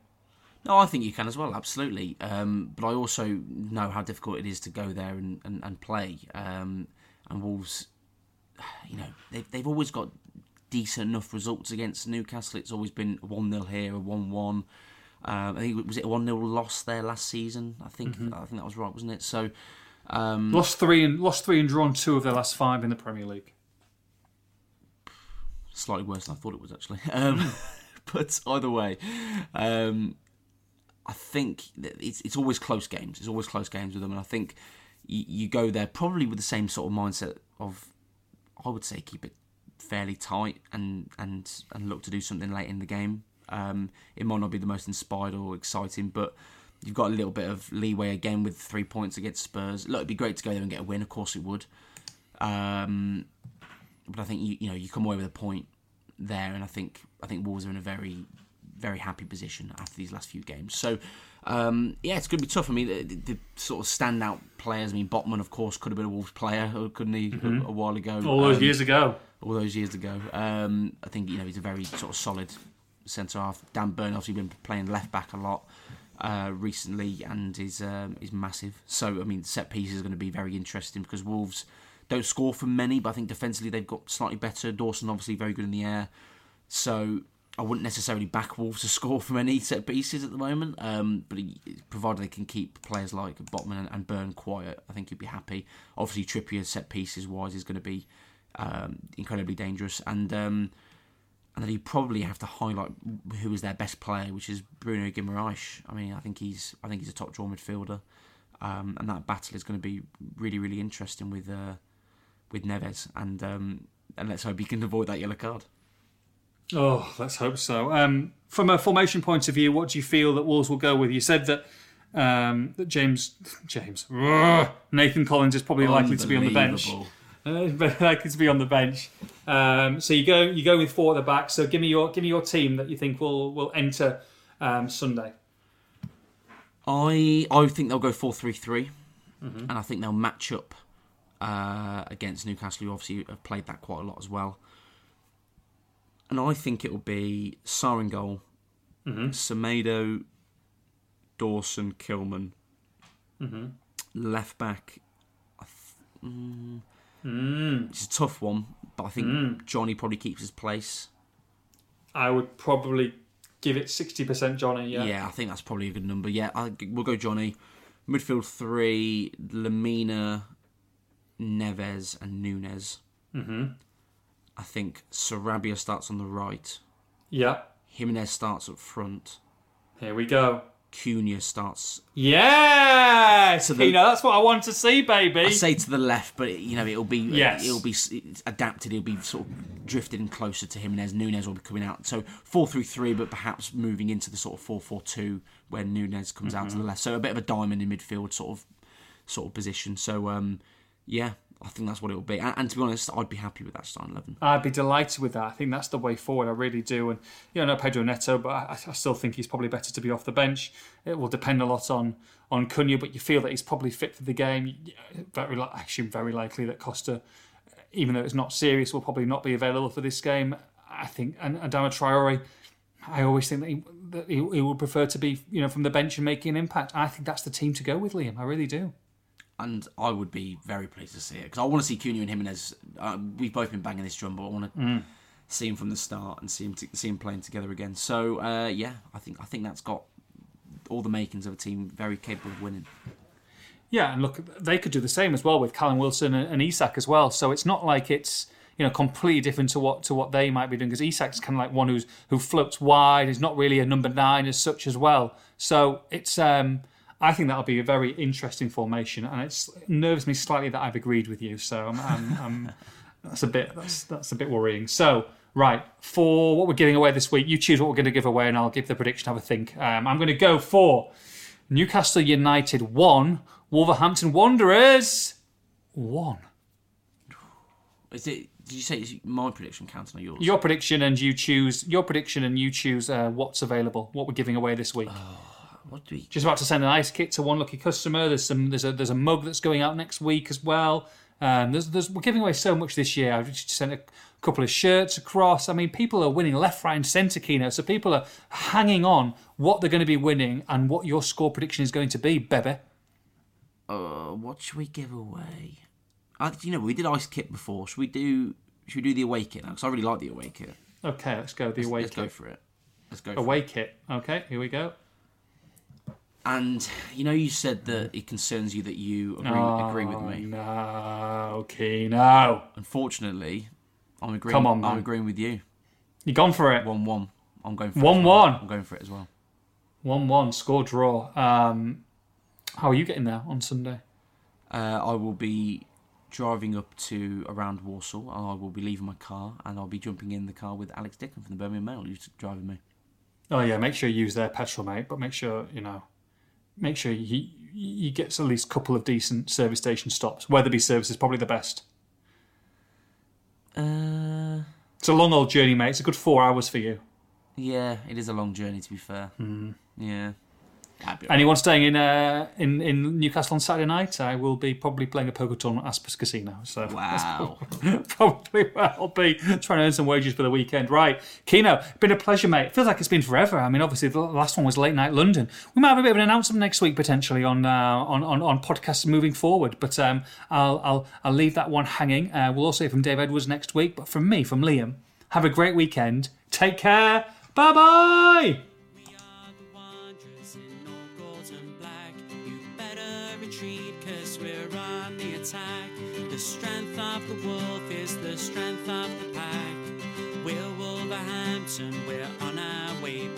No, I think you can as well, absolutely. Um, but I also know how difficult it is to go there and, and, and play. Um, and Wolves, you know, they've, they've always got decent enough results against Newcastle. It's always been 1 0 here, a 1 1. Um, I think was it a one 0 loss there last season. I think I think that was right, wasn't it? So um, Lost three and lost three and drawn two of their last five in the Premier League. slightly worse than I thought it was actually. Um, but either way, um, I think it's it's always close games. It's always close games with them, and I think you, you go there probably with the same sort of mindset of I would say keep it fairly tight and and and look to do something late in the game. Um, it might not be the most inspired or exciting, but you've got a little bit of leeway again with three points against Spurs. Look, it'd be great to go there and get a win. Of course, it would. Um, but I think you you know you come away with a point there, and I think I think Wolves are in a very very happy position after these last few games. So um, yeah, it's going to be tough. I mean, the, the, sort of standout players. I mean, Botman, of course, could have been a Wolves player, couldn't he, a, a while ago? All those Um, years ago. all those years ago. Um, I think you know he's a very sort of solid centre half. Dan Burn obviously been playing left back a lot uh, recently, and is um, is massive. So I mean, set pieces are going to be very interesting because Wolves don't score from many, but I think defensively they've got slightly better. Dawson obviously very good in the air, so. I wouldn't necessarily back Wolves to score from any set pieces at the moment, um, but he, provided they can keep players like Botman and, and Burn quiet, I think he'd be happy. Obviously, Trippier set pieces wise is going to be um, incredibly dangerous, and um, and then you probably have to highlight who is their best player, which is Bruno Guimaraes. I mean, I think he's I think he's a top draw midfielder, um, and that battle is going to be really really interesting with uh, with Neves, and um, and let's hope he can avoid that yellow card. Oh, let's hope so. Um, from a formation point of view, what do you feel that Wolves will go with? You said that um, that James James Nathan Collins is probably likely to be on the bench. Uh, likely to be on the bench. Um, so you go you go with four at the back. So give me your give me your team that you think will will enter um, Sunday. I I think they'll go four three three, and I think they'll match up uh, against Newcastle, who obviously have played that quite a lot as well. And I think it will be Sá in goal, Semedo, Dawson, Kilman, left back. Th- mm, It's a tough one, but I think Jonny probably keeps his place. I would probably give it sixty percent Jonny. Yeah. Yeah. I think that's probably a good number. Yeah, I, we'll go Jonny. Midfield three: Lemina, Neves, and Nunes. Mm-hmm. I think Sarabia starts on the right. Yeah. Jimenez starts up front. Here we go. Cunha starts. Yes, the- you know that's what I want to see, baby. I say to the left, but you know it'll be Yes. it'll be adapted. It'll be sort of drifted in closer to Jimenez. Nunes will be coming out. So four through three, but perhaps moving into the sort of four four two where Nunes comes out to the left. So a bit of a diamond in midfield sort of sort of position. So um, yeah, I think that's what it will be. And, and to be honest, I'd be happy with that starting eleven. I'd be delighted with that. I think that's the way forward. I really do. And you know, no Pedro Neto, but I, I still think he's probably better to be off the bench. It will depend a lot on on Cunha, but you feel that he's probably fit for the game. Very, actually, very likely that Costa, even though it's not serious, will probably not be available for this game. I think, and Adama Traore, I always think that he, that he, he would prefer to be, you know, from the bench and making an impact. I think that's the team to go with, Liam. I really do. And I would be very pleased to see it because I want to see Cunha and Jimenez. Uh, we've both been banging this drum, but I want to see him from the start and see him t- see him playing together again. So uh, yeah, I think I think that's got all the makings of a team very capable of winning. Yeah, and look, they could do the same as well with Callum Wilson and, and Isak as well. So it's not like it's you know completely different to what to what they might be doing because Isak's kind of like one who's who floats wide. He's not really a number nine as such as well. So it's um, I think that'll be a very interesting formation, and it's nerves me slightly that I've agreed with you. So I'm, I'm, I'm that's a bit that's that's a bit worrying. So. Right, for what we're giving away this week, you choose what we're going to give away, and I'll give the prediction. Have a think. Um, I'm going to go for Newcastle United one, Wolverhampton Wanderers one. Is it? Did you say it's my prediction counting or yours? Your prediction, and you choose your prediction, and you choose uh, what's available, what we're giving away this week. What do we? Just about to send an ice kit to one lucky customer. There's some. There's a there's a mug that's going out next week as well. Um, there's, there's we're giving away so much this year. I've just sent a couple of shirts across. I mean, people are winning left, right, and centre, Kino. So people are hanging on what they're going to be winning and what your score prediction is going to be, Bebe. Uh, what should we give away? I, you know, we did ice kit before. Should we do? Should we do the away kit now? Because I really like the away kit. Okay, let's go the away Let's kit. go for it. Let's go. For Away kit. Okay, here we go. And you know, you said that it concerns you that you agree, agree with Oh, me. No, okay, no. Unfortunately, I'm agreeing. Come on, man. I'm agreeing with you. You're gone for it? One one. I'm going for it one well. one. I'm going for it as well. One one score draw. Um, how are you getting there on Sunday? Uh, I will be driving up to around Walsall, and I will be leaving my car, and I'll be jumping in the car with Alex Dicken from the Birmingham Mail, who's driving me. Oh yeah, make sure you use their petrol, mate. But make sure you know, make sure he he gets at least a couple of decent service station stops. Wetherby service is probably the best. Uh, It's a long old journey, mate. It's a good four hours for you. yeah, it is a long journey to be fair. Hmm. Yeah. That'd Anyone staying in uh, in in Newcastle on Saturday night? I will be probably playing a poker tournament at Aspers Casino. So Wow. probably where I'll be trying to earn some wages for the weekend. Right, Kino, been a pleasure, mate. It feels like it's been forever. I mean, obviously the last one was late night London. We might have a bit of an announcement next week potentially on uh, on, on on podcasts moving forward. But um, I'll I'll I'll leave that one hanging. Uh, we'll also hear from Dave Edwards next week. But from me, from Liam, have a great weekend. Take care. Bye bye. Of the pack. We're Wolverhampton, we're on our way.